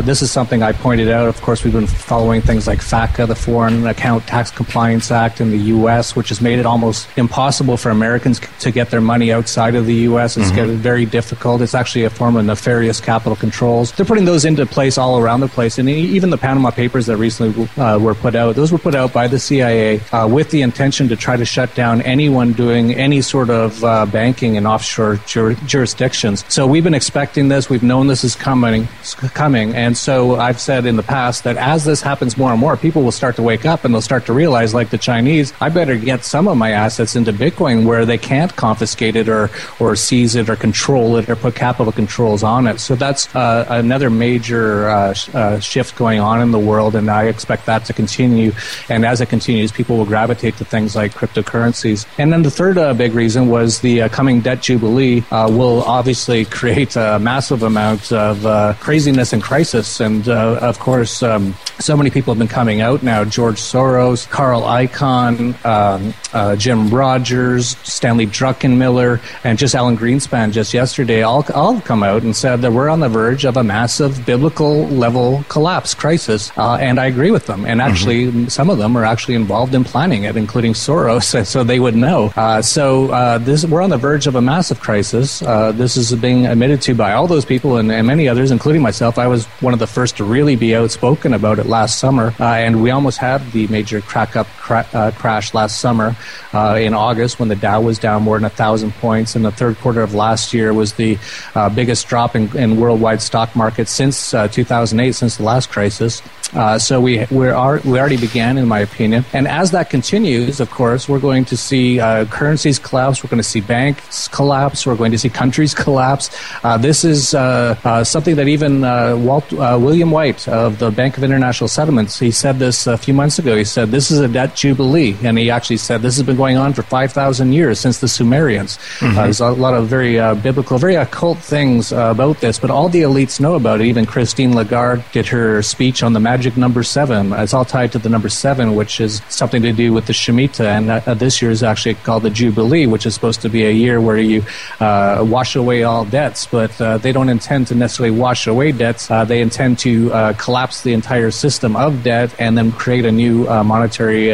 this is something I pointed out. Of course, we've been following things like FATCA, the Foreign Account Tax Compliance Act in the U.S., which has made it almost impossible for Americans to get their money outside of the U.S. It's mm-hmm. getting very difficult. It's actually a form of nefarious capital controls. They're putting those into place all around the place, and even the Panama Papers that recently uh, were put out, those were put out by the CIA uh, with the intention to try to shut down anyone doing any sort of uh, banking in offshore jur- jurisdictions. So we've been expecting this. We've known this is coming, coming, and so I've said in the past that as this happens more and more, people will start to wake up and they'll start to realize, like the Chinese, I better get some of my assets into Bitcoin where they can't confiscate it or, or seize it or control it or put capital controls on it. So that's uh, another major uh, uh, shift going on in the world, and I expect that to continue. And as it continues, people will gravitate to things like cryptocurrencies. And then the third uh, big reason was the uh, coming debt jubilee uh, will obviously create a massive amount of craziness and crisis. And of course, um, so many people have been coming out now. George Soros, Carl Icahn, um, Jim Rogers, Stanley Druckenmiller, and just Alan Greenspan just yesterday all, all come out and said that we're on the verge of a massive biblical level collapse crisis. Uh, and I agree with them. And mm-hmm. actually, mm-hmm. some of them are actually involved in planning it, including Soros, so they would know. Uh, so uh, this, we're on the verge of a massive crisis. Uh, this is being admitted to by all those people and, and, many others, including myself. I was one of the first to really be outspoken about it last summer, uh, and we almost had the major crack up cra- crash last summer uh, in August when the Dow was down more than a thousand points. and the third quarter of last year was the uh, biggest drop in, in, worldwide stock market since uh, 2008, since the last crisis. Uh, so we we are we already began, in my opinion, and as that continues, of course, we're going to see uh, currencies collapse. We're going to see banks collapse. We're going to see countries collapse. Uh, this is uh, uh, something that even uh, Walt, William White of the Bank of International Settlements he said this a few months ago. He said this is a debt jubilee, and he actually said this has been going on for five thousand years since the Sumerians. Mm-hmm. there's a lot of very biblical, very occult things about this, but all the elites know about it. Even Christine Lagarde did her speech on the magic number seven. It's all tied to the number seven, which is something to do with the Shemitah. And uh, this year is actually called the Jubilee, which is supposed to be a year where you uh, wash away all debts. But uh, they don't intend to necessarily wash away debts. Uh, they intend to uh, collapse the entire system of debt and then create a new uh, monetary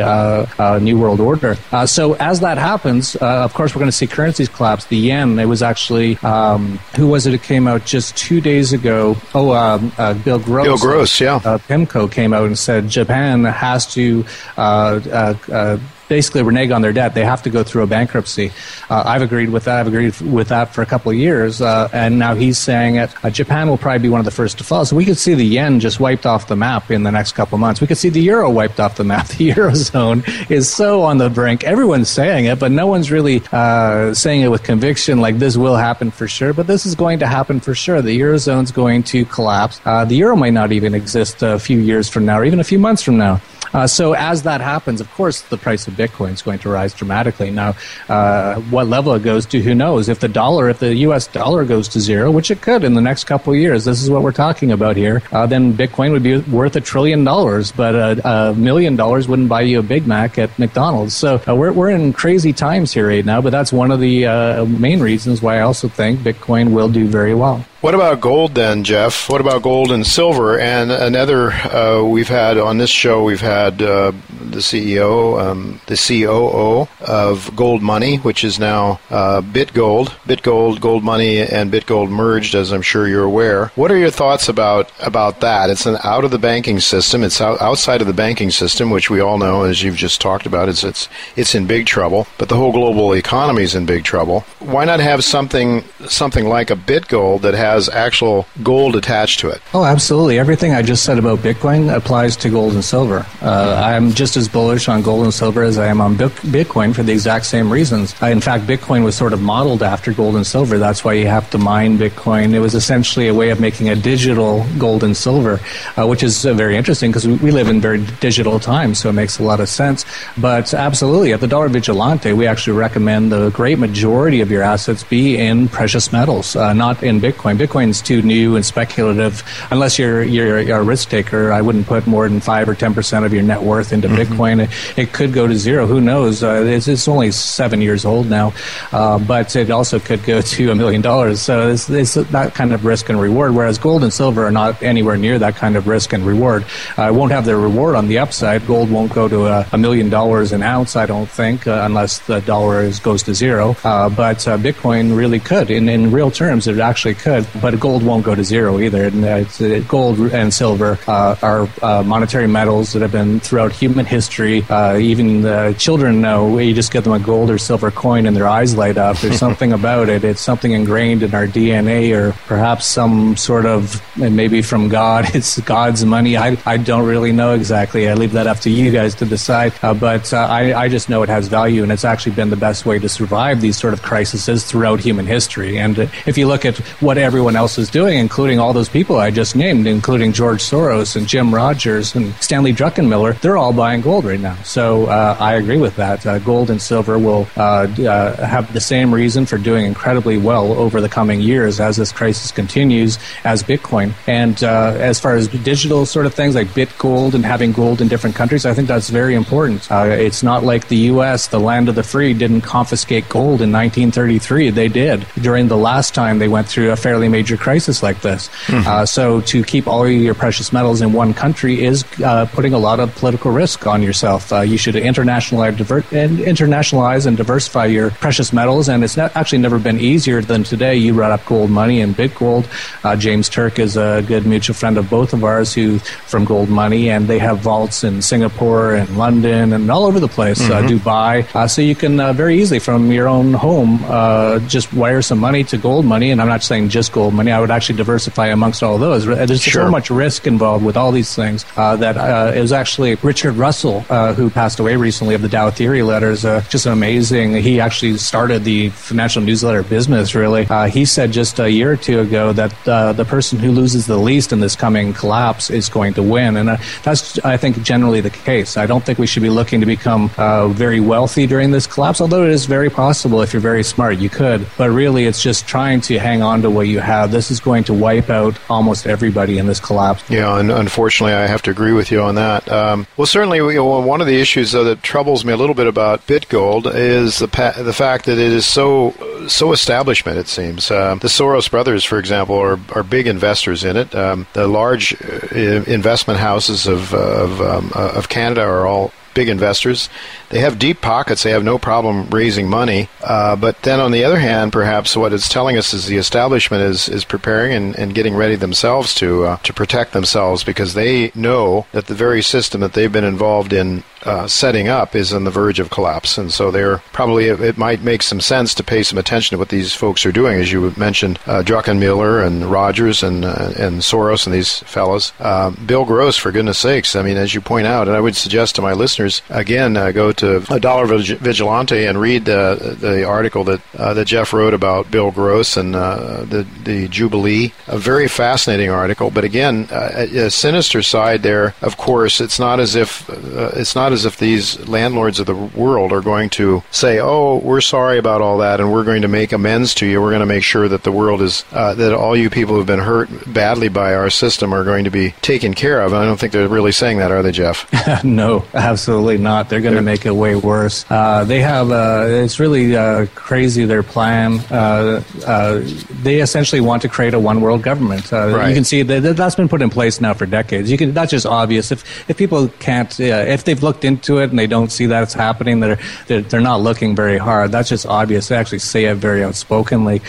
new world order. so as that happens, of course, we're going to see currencies collapse. The yen, it was actually um, who was it? It came out just two days ago. Oh, um, Bill Gross. Bill Gross, yeah. PIMCO came out and said Japan has to uh, uh, uh basically renege on their debt. They have to go through a bankruptcy. Uh, I've agreed with that. I've agreed with that for a couple of years, uh, and now he's saying it. Uh, Japan will probably be one of the first to fall. So we could see the yen just wiped off the map in the next couple of months. We could see the euro wiped off the map. The eurozone is so on the brink. Everyone's saying it, but no one's really uh, saying it with conviction. Like this will happen for sure, but this is going to happen for sure. The eurozone's going to collapse. Uh, the euro might not even exist a few years from now, or even a few months from now. Uh, so as that happens, of course, the price of Bitcoin is going to rise dramatically. Now, uh, what level it goes to, who knows? If the dollar, if the U.S. dollar goes to zero, which it could in the next couple of years, this is what we're talking about here. Uh, then Bitcoin would be worth a trillion dollars, but a, a, million dollars wouldn't buy you a Big Mac at McDonald's. So uh, we're we're in crazy times here right now. But that's one of the uh, main reasons why I also think Bitcoin will do very well. What about gold then, Jeff? What about gold and silver? And another, uh, we've had on this show, we've had uh, the CEO, um, the COO of Gold Money, which is now uh, BitGold. BitGold, Gold Money, and BitGold merged, as I'm sure you're aware. What are your thoughts about about that? It's an out of the banking system. It's out, outside of the banking system, which we all know, as you've just talked about, it's it's it's in big trouble. But the whole global economy is in big trouble. Why not have something something like a BitGold that has actual gold attached to it? Oh, absolutely. Everything I just said about Bitcoin applies to gold and silver. Uh, I'm just as bullish on gold and silver as I am on Bitcoin for the exact same reasons. Uh, in fact, Bitcoin was sort of modeled after gold and silver. That's why you have to mine Bitcoin. It was essentially a way of making a digital gold and silver, uh, which is uh, very interesting because we live in very digital times, so it makes a lot of sense. But absolutely, at the Dollar Vigilante, we actually recommend the great majority of your assets be in precious metals, uh, not in Bitcoin. Bitcoin's too new and speculative. Unless you're, you're, you're a risk taker, I wouldn't put more than 5 or 10% of your net worth into mm-hmm. Bitcoin. It, it, could go to zero. Who knows? Uh, it's, it's, only seven years old now, uh, but it also could go to a million dollars. So it's, it's that kind of risk and reward, whereas gold and silver are not anywhere near that kind of risk and reward. Uh, won't have the reward on the upside. Gold won't go to a, a million dollars an ounce, I don't think, uh, unless the dollar is, goes to zero. Uh, but uh, Bitcoin really could. In, in real terms, it actually could. But gold won't go to zero either. And, uh, gold and silver uh, are uh, monetary metals that have been throughout human history. even the children know you just give them a gold or silver coin and their eyes light up. There's something about it. It's something ingrained in our DNA or perhaps some sort of, maybe from God. It's God's money. I, I don't really know exactly. I leave that up to you guys to decide. Uh, but uh, I, I just know it has value, and it's actually been the best way to survive these sort of crises throughout human history. And uh, if you look at what everyone else is doing, including all those people I just named, including George Soros and Jim Rogers and Stanley Druckenmiller, they're all buying gold right now. So uh, I agree with that. Uh, gold and silver will uh, have the same reason for doing incredibly well over the coming years as this crisis continues as Bitcoin. And as far as digital sort of things like Bit Gold and having gold in different countries, I think that's very important. Uh, it's not like the U.S., the land of the free, didn't confiscate gold in 1933. They did during the last time they went through a fairly major crisis like this. Mm-hmm. Uh, so to keep all your precious metals in one country is uh, putting a lot of political risk on yourself. Uh, you should internationalize, diver- and internationalize and diversify your precious metals, and it's not, actually never been easier than today. You brought up gold money and BitGold. Uh, James Turk is a good mutual friend of both of ours who from Gold Money, and they have vaults in Singapore and London and all over the place, uh, mm-hmm. Dubai. Uh, so you can uh, very easily from your own home uh, just wire some money to Gold Money, and I'm not saying just Gold Money. I would actually diversify amongst all those. There's sure. so much risk involved with all these things uh, that uh, it was actually Richard Russell uh, who passed away recently of the Dow Theory letters. just an amazing. He actually started the financial newsletter business. Really, he said just a year or two ago that the person who loses the least in this coming collapse is going to win. And uh, that's, I think, generally the case. I don't think we should be looking to become uh, very wealthy during this collapse, although it is very possible if you're very smart, you could. But really, it's just trying to hang on to what you have. This is going to wipe out almost everybody in this collapse. Yeah, and unfortunately, I have to agree with you on that. Um, well, certainly, one of the issues though, that troubles me a little bit about BitGold is the pa- the fact that it is so so establishment. It seems uh, the Soros brothers, for example, are, are big investors in it. Um, the large uh, investment houses of of, um, uh, of Canada are all big investors. They have deep pockets. They have no problem raising money. Uh, but then on the other hand, perhaps what it's telling us is the establishment is, is preparing and, and getting ready themselves to uh, to protect themselves because they know that the very system that they've been involved in uh, setting up is on the verge of collapse. And so they're probably it might make some sense to pay some attention to what these folks are doing, as you mentioned, uh, Druckenmiller and Rogers and uh, and Soros and these fellows. Uh, Bill Gross, for goodness sakes, I mean, as you point out, and I would suggest to my listeners again, uh, go to Dollar Vigilante and read uh, the article that that Jeff wrote about Bill Gross and the the Jubilee. A very fascinating article, but again, a sinister side there. Of course, it's not as if it's not as if these landlords of the world are going to say, "Oh, we're sorry about all that, and we're going to make amends to you. We're going to make sure that the world is uh, that all you people who've been hurt badly by our system are going to be taken care of." And I don't think they're really saying that, are they, Jeff? no, absolutely not. They're going to make it way worse. Uh, they have uh, it's really uh, crazy their plan. Uh, uh, they essentially want to create a one world government. Right. You can see that that's been put in place now for decades. You can that's just obvious. If if people can't, if they've looked looked into it and they don't see that it's happening, they're, they're, they're not looking very hard. That's just obvious. They actually say it very outspokenly.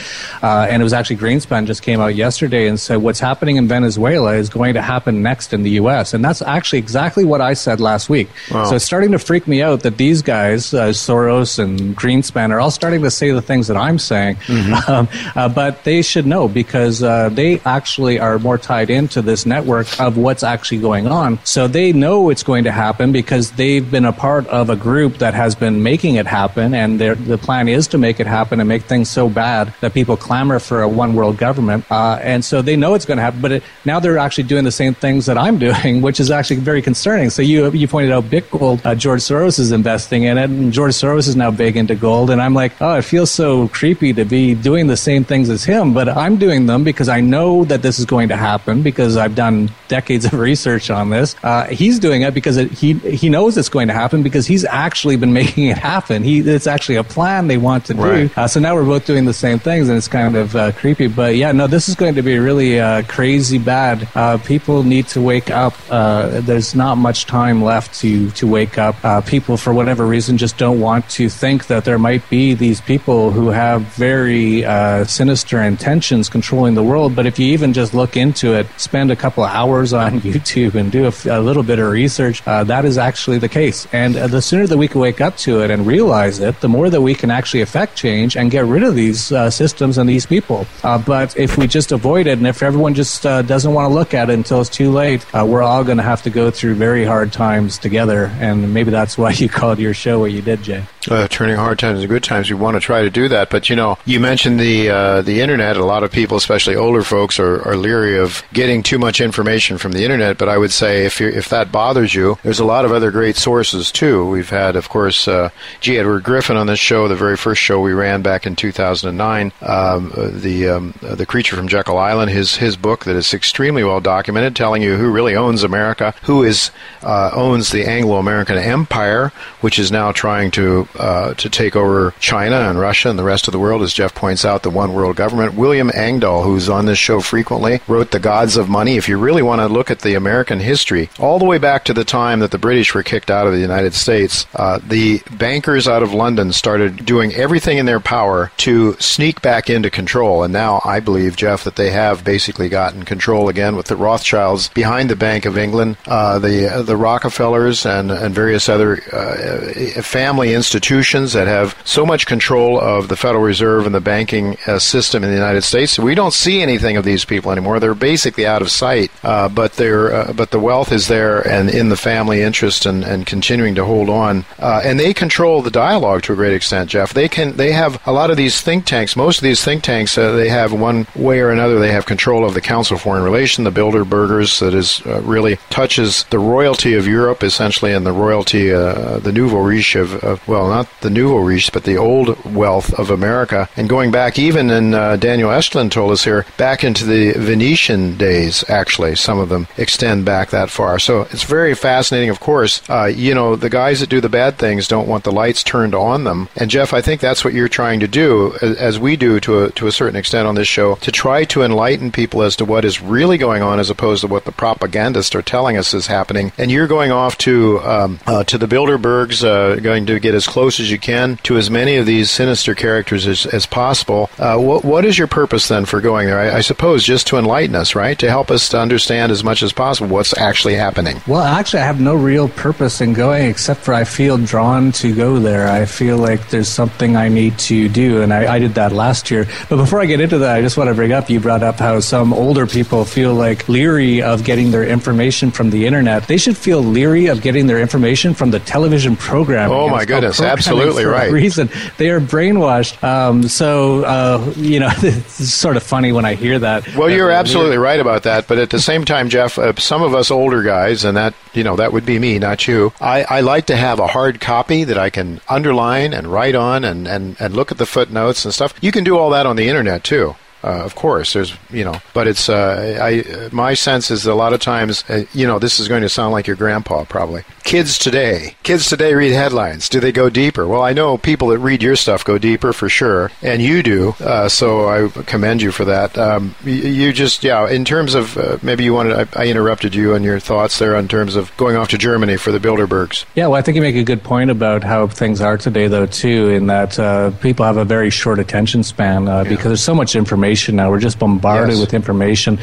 Uh, and it was actually Greenspan just came out yesterday and said what's happening in Venezuela is going to happen next in the U.S. And that's actually exactly what I said last week. Wow. So it's starting to freak me out that these guys, uh, Soros and Greenspan, are all starting to say the things that I'm saying. Mm-hmm. Um, uh, but they should know because uh, they actually are more tied into this network of what's actually going on. So they know it's going to happen because they've been a part of a group that has been making it happen. And the plan is to make it happen and make things so bad that people clamor for a one world government. Uh, and so they know it's going to happen. But it, now they're actually doing the same things that I'm doing, which is actually very concerning. So you, you pointed out Bitgold, uh, George Soros is investing in it, and George Soros is now big into gold. And I'm like, oh, it feels so creepy to be doing the same things as him, but I'm doing them because I know that this is going to happen because I've done decades of research on this. Uh, he's doing it because it, he he knows it's going to happen because he's actually been making it happen. He it's actually a plan they want to do. Uh, so now we're both doing the same things, and it's kind of uh, creepy. But yeah, no, this is going to be really uh, crazy bad. Uh, people need to wake up. Uh, there's not much time left to to wake up. people, for whatever reason, just don't want to think that there might be these people who have very sinister intentions controlling the world. But if you even just look into it, spend a couple of hours on YouTube and do a, a little bit of research, uh, that is actually the case. And uh, the sooner that we can wake up to it and realize it, the more that we can actually affect change and get rid of these uh, systems and these people. Uh, but if we just avoid it and if everyone just uh, doesn't want to look at it until it's too late, uh, we're all going to have to go through very hard times together. And maybe that's why you called your show what you did, Jay. turning hard times into good times. We want to try to do that. But, you know, you mentioned the, the internet. A lot of people, especially older folks, are, are leery of getting too much information from the internet. But I would say if, if that bothers you, there's a lot of other great sources, too. We've had, of course, uh, G. Edward Griffin on this show, the very first show we ran back in 2009. Um, uh, the um, uh, the creature from Jekyll Island, his his book that is extremely well documented, telling you who really owns America, who is uh, owns the Anglo-American Empire, which is now trying to uh, to take over China and Russia and the rest of the world, as Jeff points out, the one world government. William Engdahl, who's on this show frequently, wrote The Gods of Money. If you really want to look at the American history, all the way back to the time that the British were kicked out of the United States, uh, the bankers out of London started doing everything in their power to sneak back into control. And now I believe, Jeff, that they have basically gotten control again with the Rothschilds behind the Bank of England, uh, the uh, the Rockefellers, and and various other uh, family institutions that have so much control of the Federal Reserve and the banking uh, system in the United States. We don't see anything of these people anymore. They're basically out of sight, uh, but they're but the wealth is there and in the family interest and, and continuing to hold on. and they control the dialogue to a great extent, Jeff. They can they have a lot of these think tanks. Most of these think tanks, uh, they have one way or another, they have control of the Council of Foreign Relations, the Bilderbergers, that is uh, really touches the royalty of Europe essentially, and the royalty, uh, the nouveau riche of, of, well, not the nouveau riche, but the old wealth of America. And going back, even and uh, Daniel Estulin told us here, back into the Venetian days. Actually, some of them extend back that far. So it's very fascinating. Of course, uh, you know the guys that do the bad things don't want the lights turned on them. And Jeff, I think that's what you're trying to do, as we do to a, to a certain extent on this show, to try to enlighten people as to what is really going on, as opposed to what the propagandists are telling us is happening. And you're going off to um, uh, to the Bilderbergs, uh, going to get as close as you can to as many of these sinister characters as, as possible. Uh, what what is your purpose then for going there? I, I suppose just to enlighten us, right? To help us to understand as much as possible what's actually happening. Well, actually, I have no real purpose in going except for I feel drawn to go there. I feel like there's something I need to do, and I, I, did that last year. But before I get into that, I just want to bring up you brought up how some older people feel like leery of getting their information from the internet. They should feel leery of getting their information from the television program. Oh my goodness, absolutely right. reason they are brainwashed. Um, so uh, you know, it's sort of funny when I hear that. Well, that you're absolutely weird. right about that. But at the same time, Jeff, uh, some of us older guys, and that you know that would be me, not you. I, I like to have a hard copy that I can underline and write on and, and, and look at the footnotes and stuff. You can do all that on the internet too. Uh, of course, there's you know, but it's uh, I my sense is a lot of times uh, you know this is going to sound like your grandpa probably. Kids today, kids today read headlines. Do they go deeper? Well, I know people that read your stuff go deeper for sure, and you do. Uh, so I commend you for that. Um, you, you, just yeah. In terms of uh, maybe you wanted, I, I, interrupted you on your thoughts there in terms of going off to Germany for the Bilderbergs. Yeah, well, I think you make a good point about how things are today, though, too, in that uh, people have a very short attention span yeah. because there's so much information now. We're just bombarded yes. with information.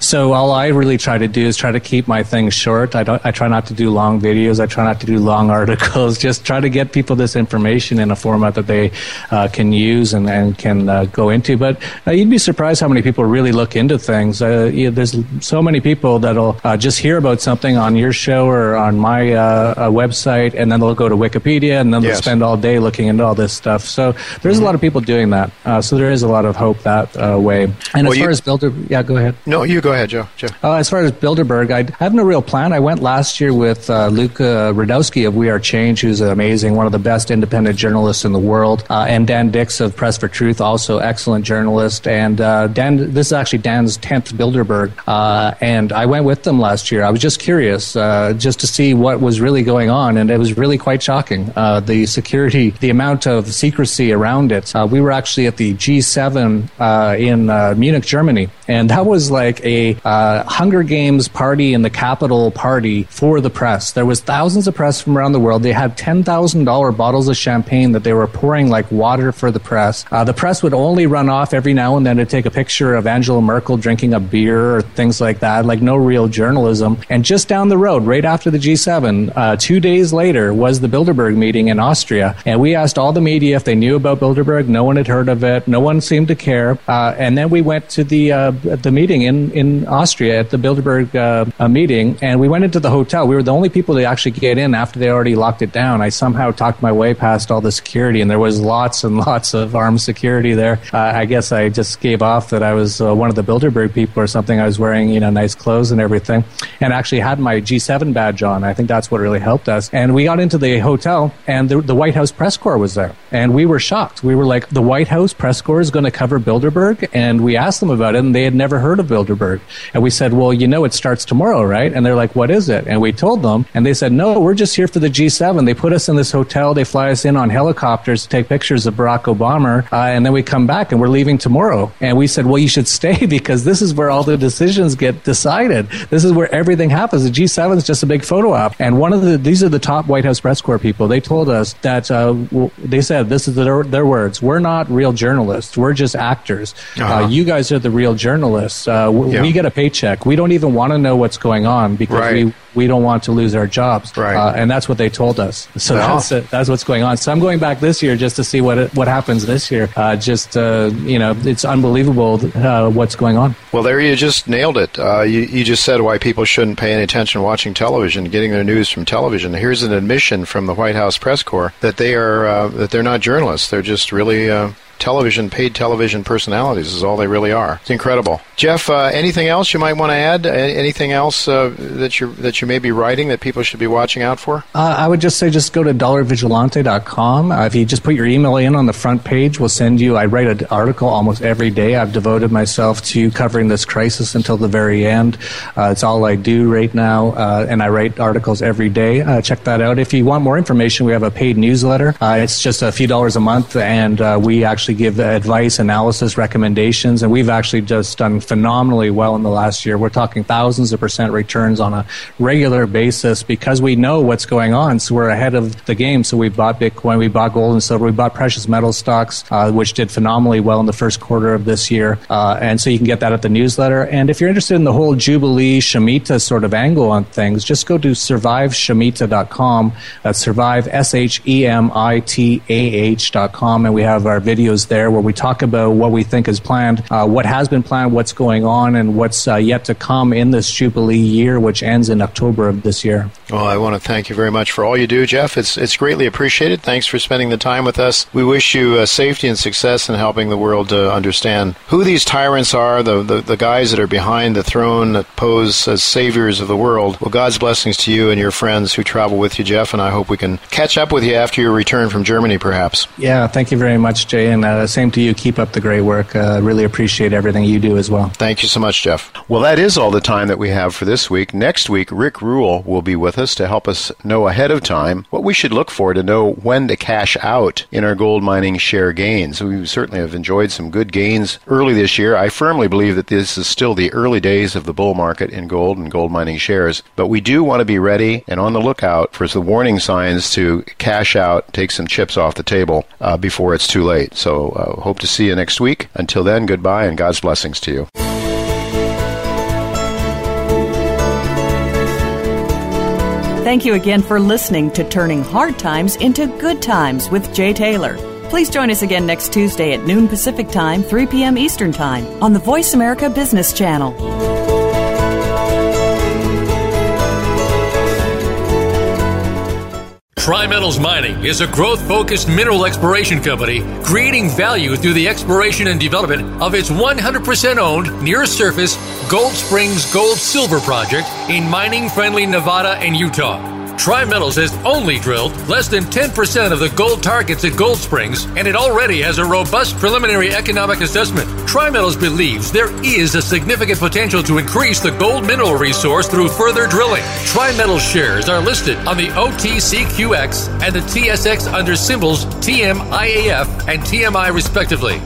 So all I really try to do is try to keep my things short. I don't. I try not to do long videos. I try not to do long articles. Just try to get people this information in a format that they uh, can use and, and can uh, go into. But uh, you'd be surprised how many people really look into things. Uh, you know, there's so many people that'll uh, just hear about something on your show or on my uh, website, and then they'll go to Wikipedia, and then they'll spend all day looking into all this stuff. So there's mm-hmm. a lot of people doing that. so there is a lot of hope that way. And well, as far you, as Builder, yeah, go ahead. No, you go ahead, Joe. Joe. as far as Bilderberg, I have no real plan. I went last year with Luke Rudkowski of We Are Change, who's amazing, one of the best independent journalists in the world, and Dan Dicks of Press for Truth, also excellent journalist. And uh, Dan, this is actually Dan's 10th Bilderberg. Uh, and I went with them last year. I was just curious, uh, just to see what was really going on. And it was really quite shocking. Uh, the security, the amount of secrecy around it. Uh, we were actually at the G7 uh, in Munich, Germany. And that was like a Hunger Games party in the Capitol party for the press. There was thousands of press from around the world. They had $10,000 bottles of champagne that they were pouring like water for the press. Uh, the press would only run off every now and then to take a picture of Angela Merkel drinking a beer or things like that, like no real journalism. And just down the road, right after the G7, uh, two days later, was the Bilderberg meeting in Austria. And we asked all the media if they knew about Bilderberg. No one had heard of it. No one seemed to care. Uh, and then we went to the uh, the meeting in, in Austria at the Bilderberg uh, meeting, and we went into the hotel. We were the only people to actually get in after they already locked it down. I somehow talked my way past all the security, and there was lots and lots of armed security there. Uh, I guess I just gave off that I was uh, one of the Bilderberg people or something. I was wearing you know nice clothes and everything, and actually had my G7 badge on. I think that's what really helped us. And we got into the hotel, and the, the White House press corps was there, and we were shocked. We were like, the White House press corps is going to cover Bilderberg, and we asked them about it, and they had never heard of Bilderberg. And we said, well, you know, it starts tomorrow, right? And they're like, what is it? And we told them, and they said, no, we're just here for the G7. They put us in this hotel. They fly us in on helicopters to take pictures of Barack Obama, uh, and then we come back and we're leaving tomorrow. And we said, well, you should stay because this is where all the decisions get decided. This is where everything happens. The G7 is just a big photo op. And one of the these are the top White House press corps people. They told us that uh, they said this is their, their words. We're not real journalists. We're just actors. Uh, uh-huh. Uh, you guys are the real journalists. Uh, yeah. We get a paycheck. We don't even want to know what's going on because right. we we don't want to lose our jobs. Right. Uh, and that's what they told us. So that's it. That's what's going on. So I'm going back this year just to see what it, what happens this year. Uh, just uh, you know, it's unbelievable uh, what's going on. Well, there you just nailed it. Uh, you you just said why people shouldn't pay any attention watching television, getting their news from television. Here's an admission from the White House press corps that they are uh, that they're not journalists. They're just really television, paid television personalities is all they really are. It's incredible. Jeff, uh, anything else you might want to add? Anything else uh, that you that you may be writing that people should be watching out for? Uh, I would just say just go to dollarvigilante.com. Uh, if you just put your email in on the front page, we'll send you. I write an article almost every day. I've devoted myself to covering this crisis until the very end. Uh, it's all I do right now, uh, and I write articles every day. check that out. If you want more information, we have a paid newsletter. it's just a few dollars a month, and we actually give advice, analysis, recommendations, and we've actually just done phenomenally well in the last year. We're talking thousands of percent returns on a regular basis because we know what's going on. So we're ahead of the game. So we bought Bitcoin, we bought gold and silver, we bought precious metal stocks, uh, which did phenomenally well in the first quarter of this year. Uh, and so you can get that at the newsletter. And if you're interested in the whole Jubilee Shemitah sort of angle on things, just go to surviveshemitah.com. That's survive, S H E M I T A H.com. And we have our videos there where we talk about what we think is planned, uh, what has been planned, what's going on and what's uh, yet to come in this Jubilee year, which ends in October of this year. Well, I want to thank you very much for all you do, Jeff. It's it's greatly appreciated. Thanks for spending the time with us. We wish you uh, safety and success in helping the world to understand who these tyrants are, the, the, the guys that are behind the throne that pose as saviors of the world. Well, God's blessings to you and your friends who travel with you, Jeff, and I hope we can catch up with you after your return from Germany, perhaps. Yeah, thank you very much, Jay, and uh, same to you. Keep up the great work. Uh, really appreciate everything you do as well. Thank you so much, Jeff. Well, that is all the time that we have for this week. Next week, Rick Rule will be with us to help us know ahead of time what we should look for to know when to cash out in our gold mining share gains. We certainly have enjoyed some good gains early this year. I firmly believe that this is still the early days of the bull market in gold and gold mining shares, but we do want to be ready and on the lookout for the warning signs to cash out, take some chips off the table uh, before it's too late. So, uh, hope to see you next week. Until then, goodbye and God's blessings to you. Thank you again for listening to Turning Hard Times into Good Times with Jay Taylor. Please join us again next Tuesday at noon Pacific Time, 3 p.m. Eastern Time on the Voice America Business Channel. Tri-Metals Mining is a growth-focused mineral exploration company creating value through the exploration and development of its 100% owned near-surface Gold Springs Gold-Silver project in mining-friendly Nevada and Utah. Tri-Metals has only drilled less than 10% of the gold targets at Gold Springs, and it already has a robust preliminary economic assessment. Tri-Metals believes there is a significant potential to increase the gold mineral resource through further drilling. Tri-Metals shares are listed on the OTCQX and the TSX under symbols TMIAF and TMI respectively.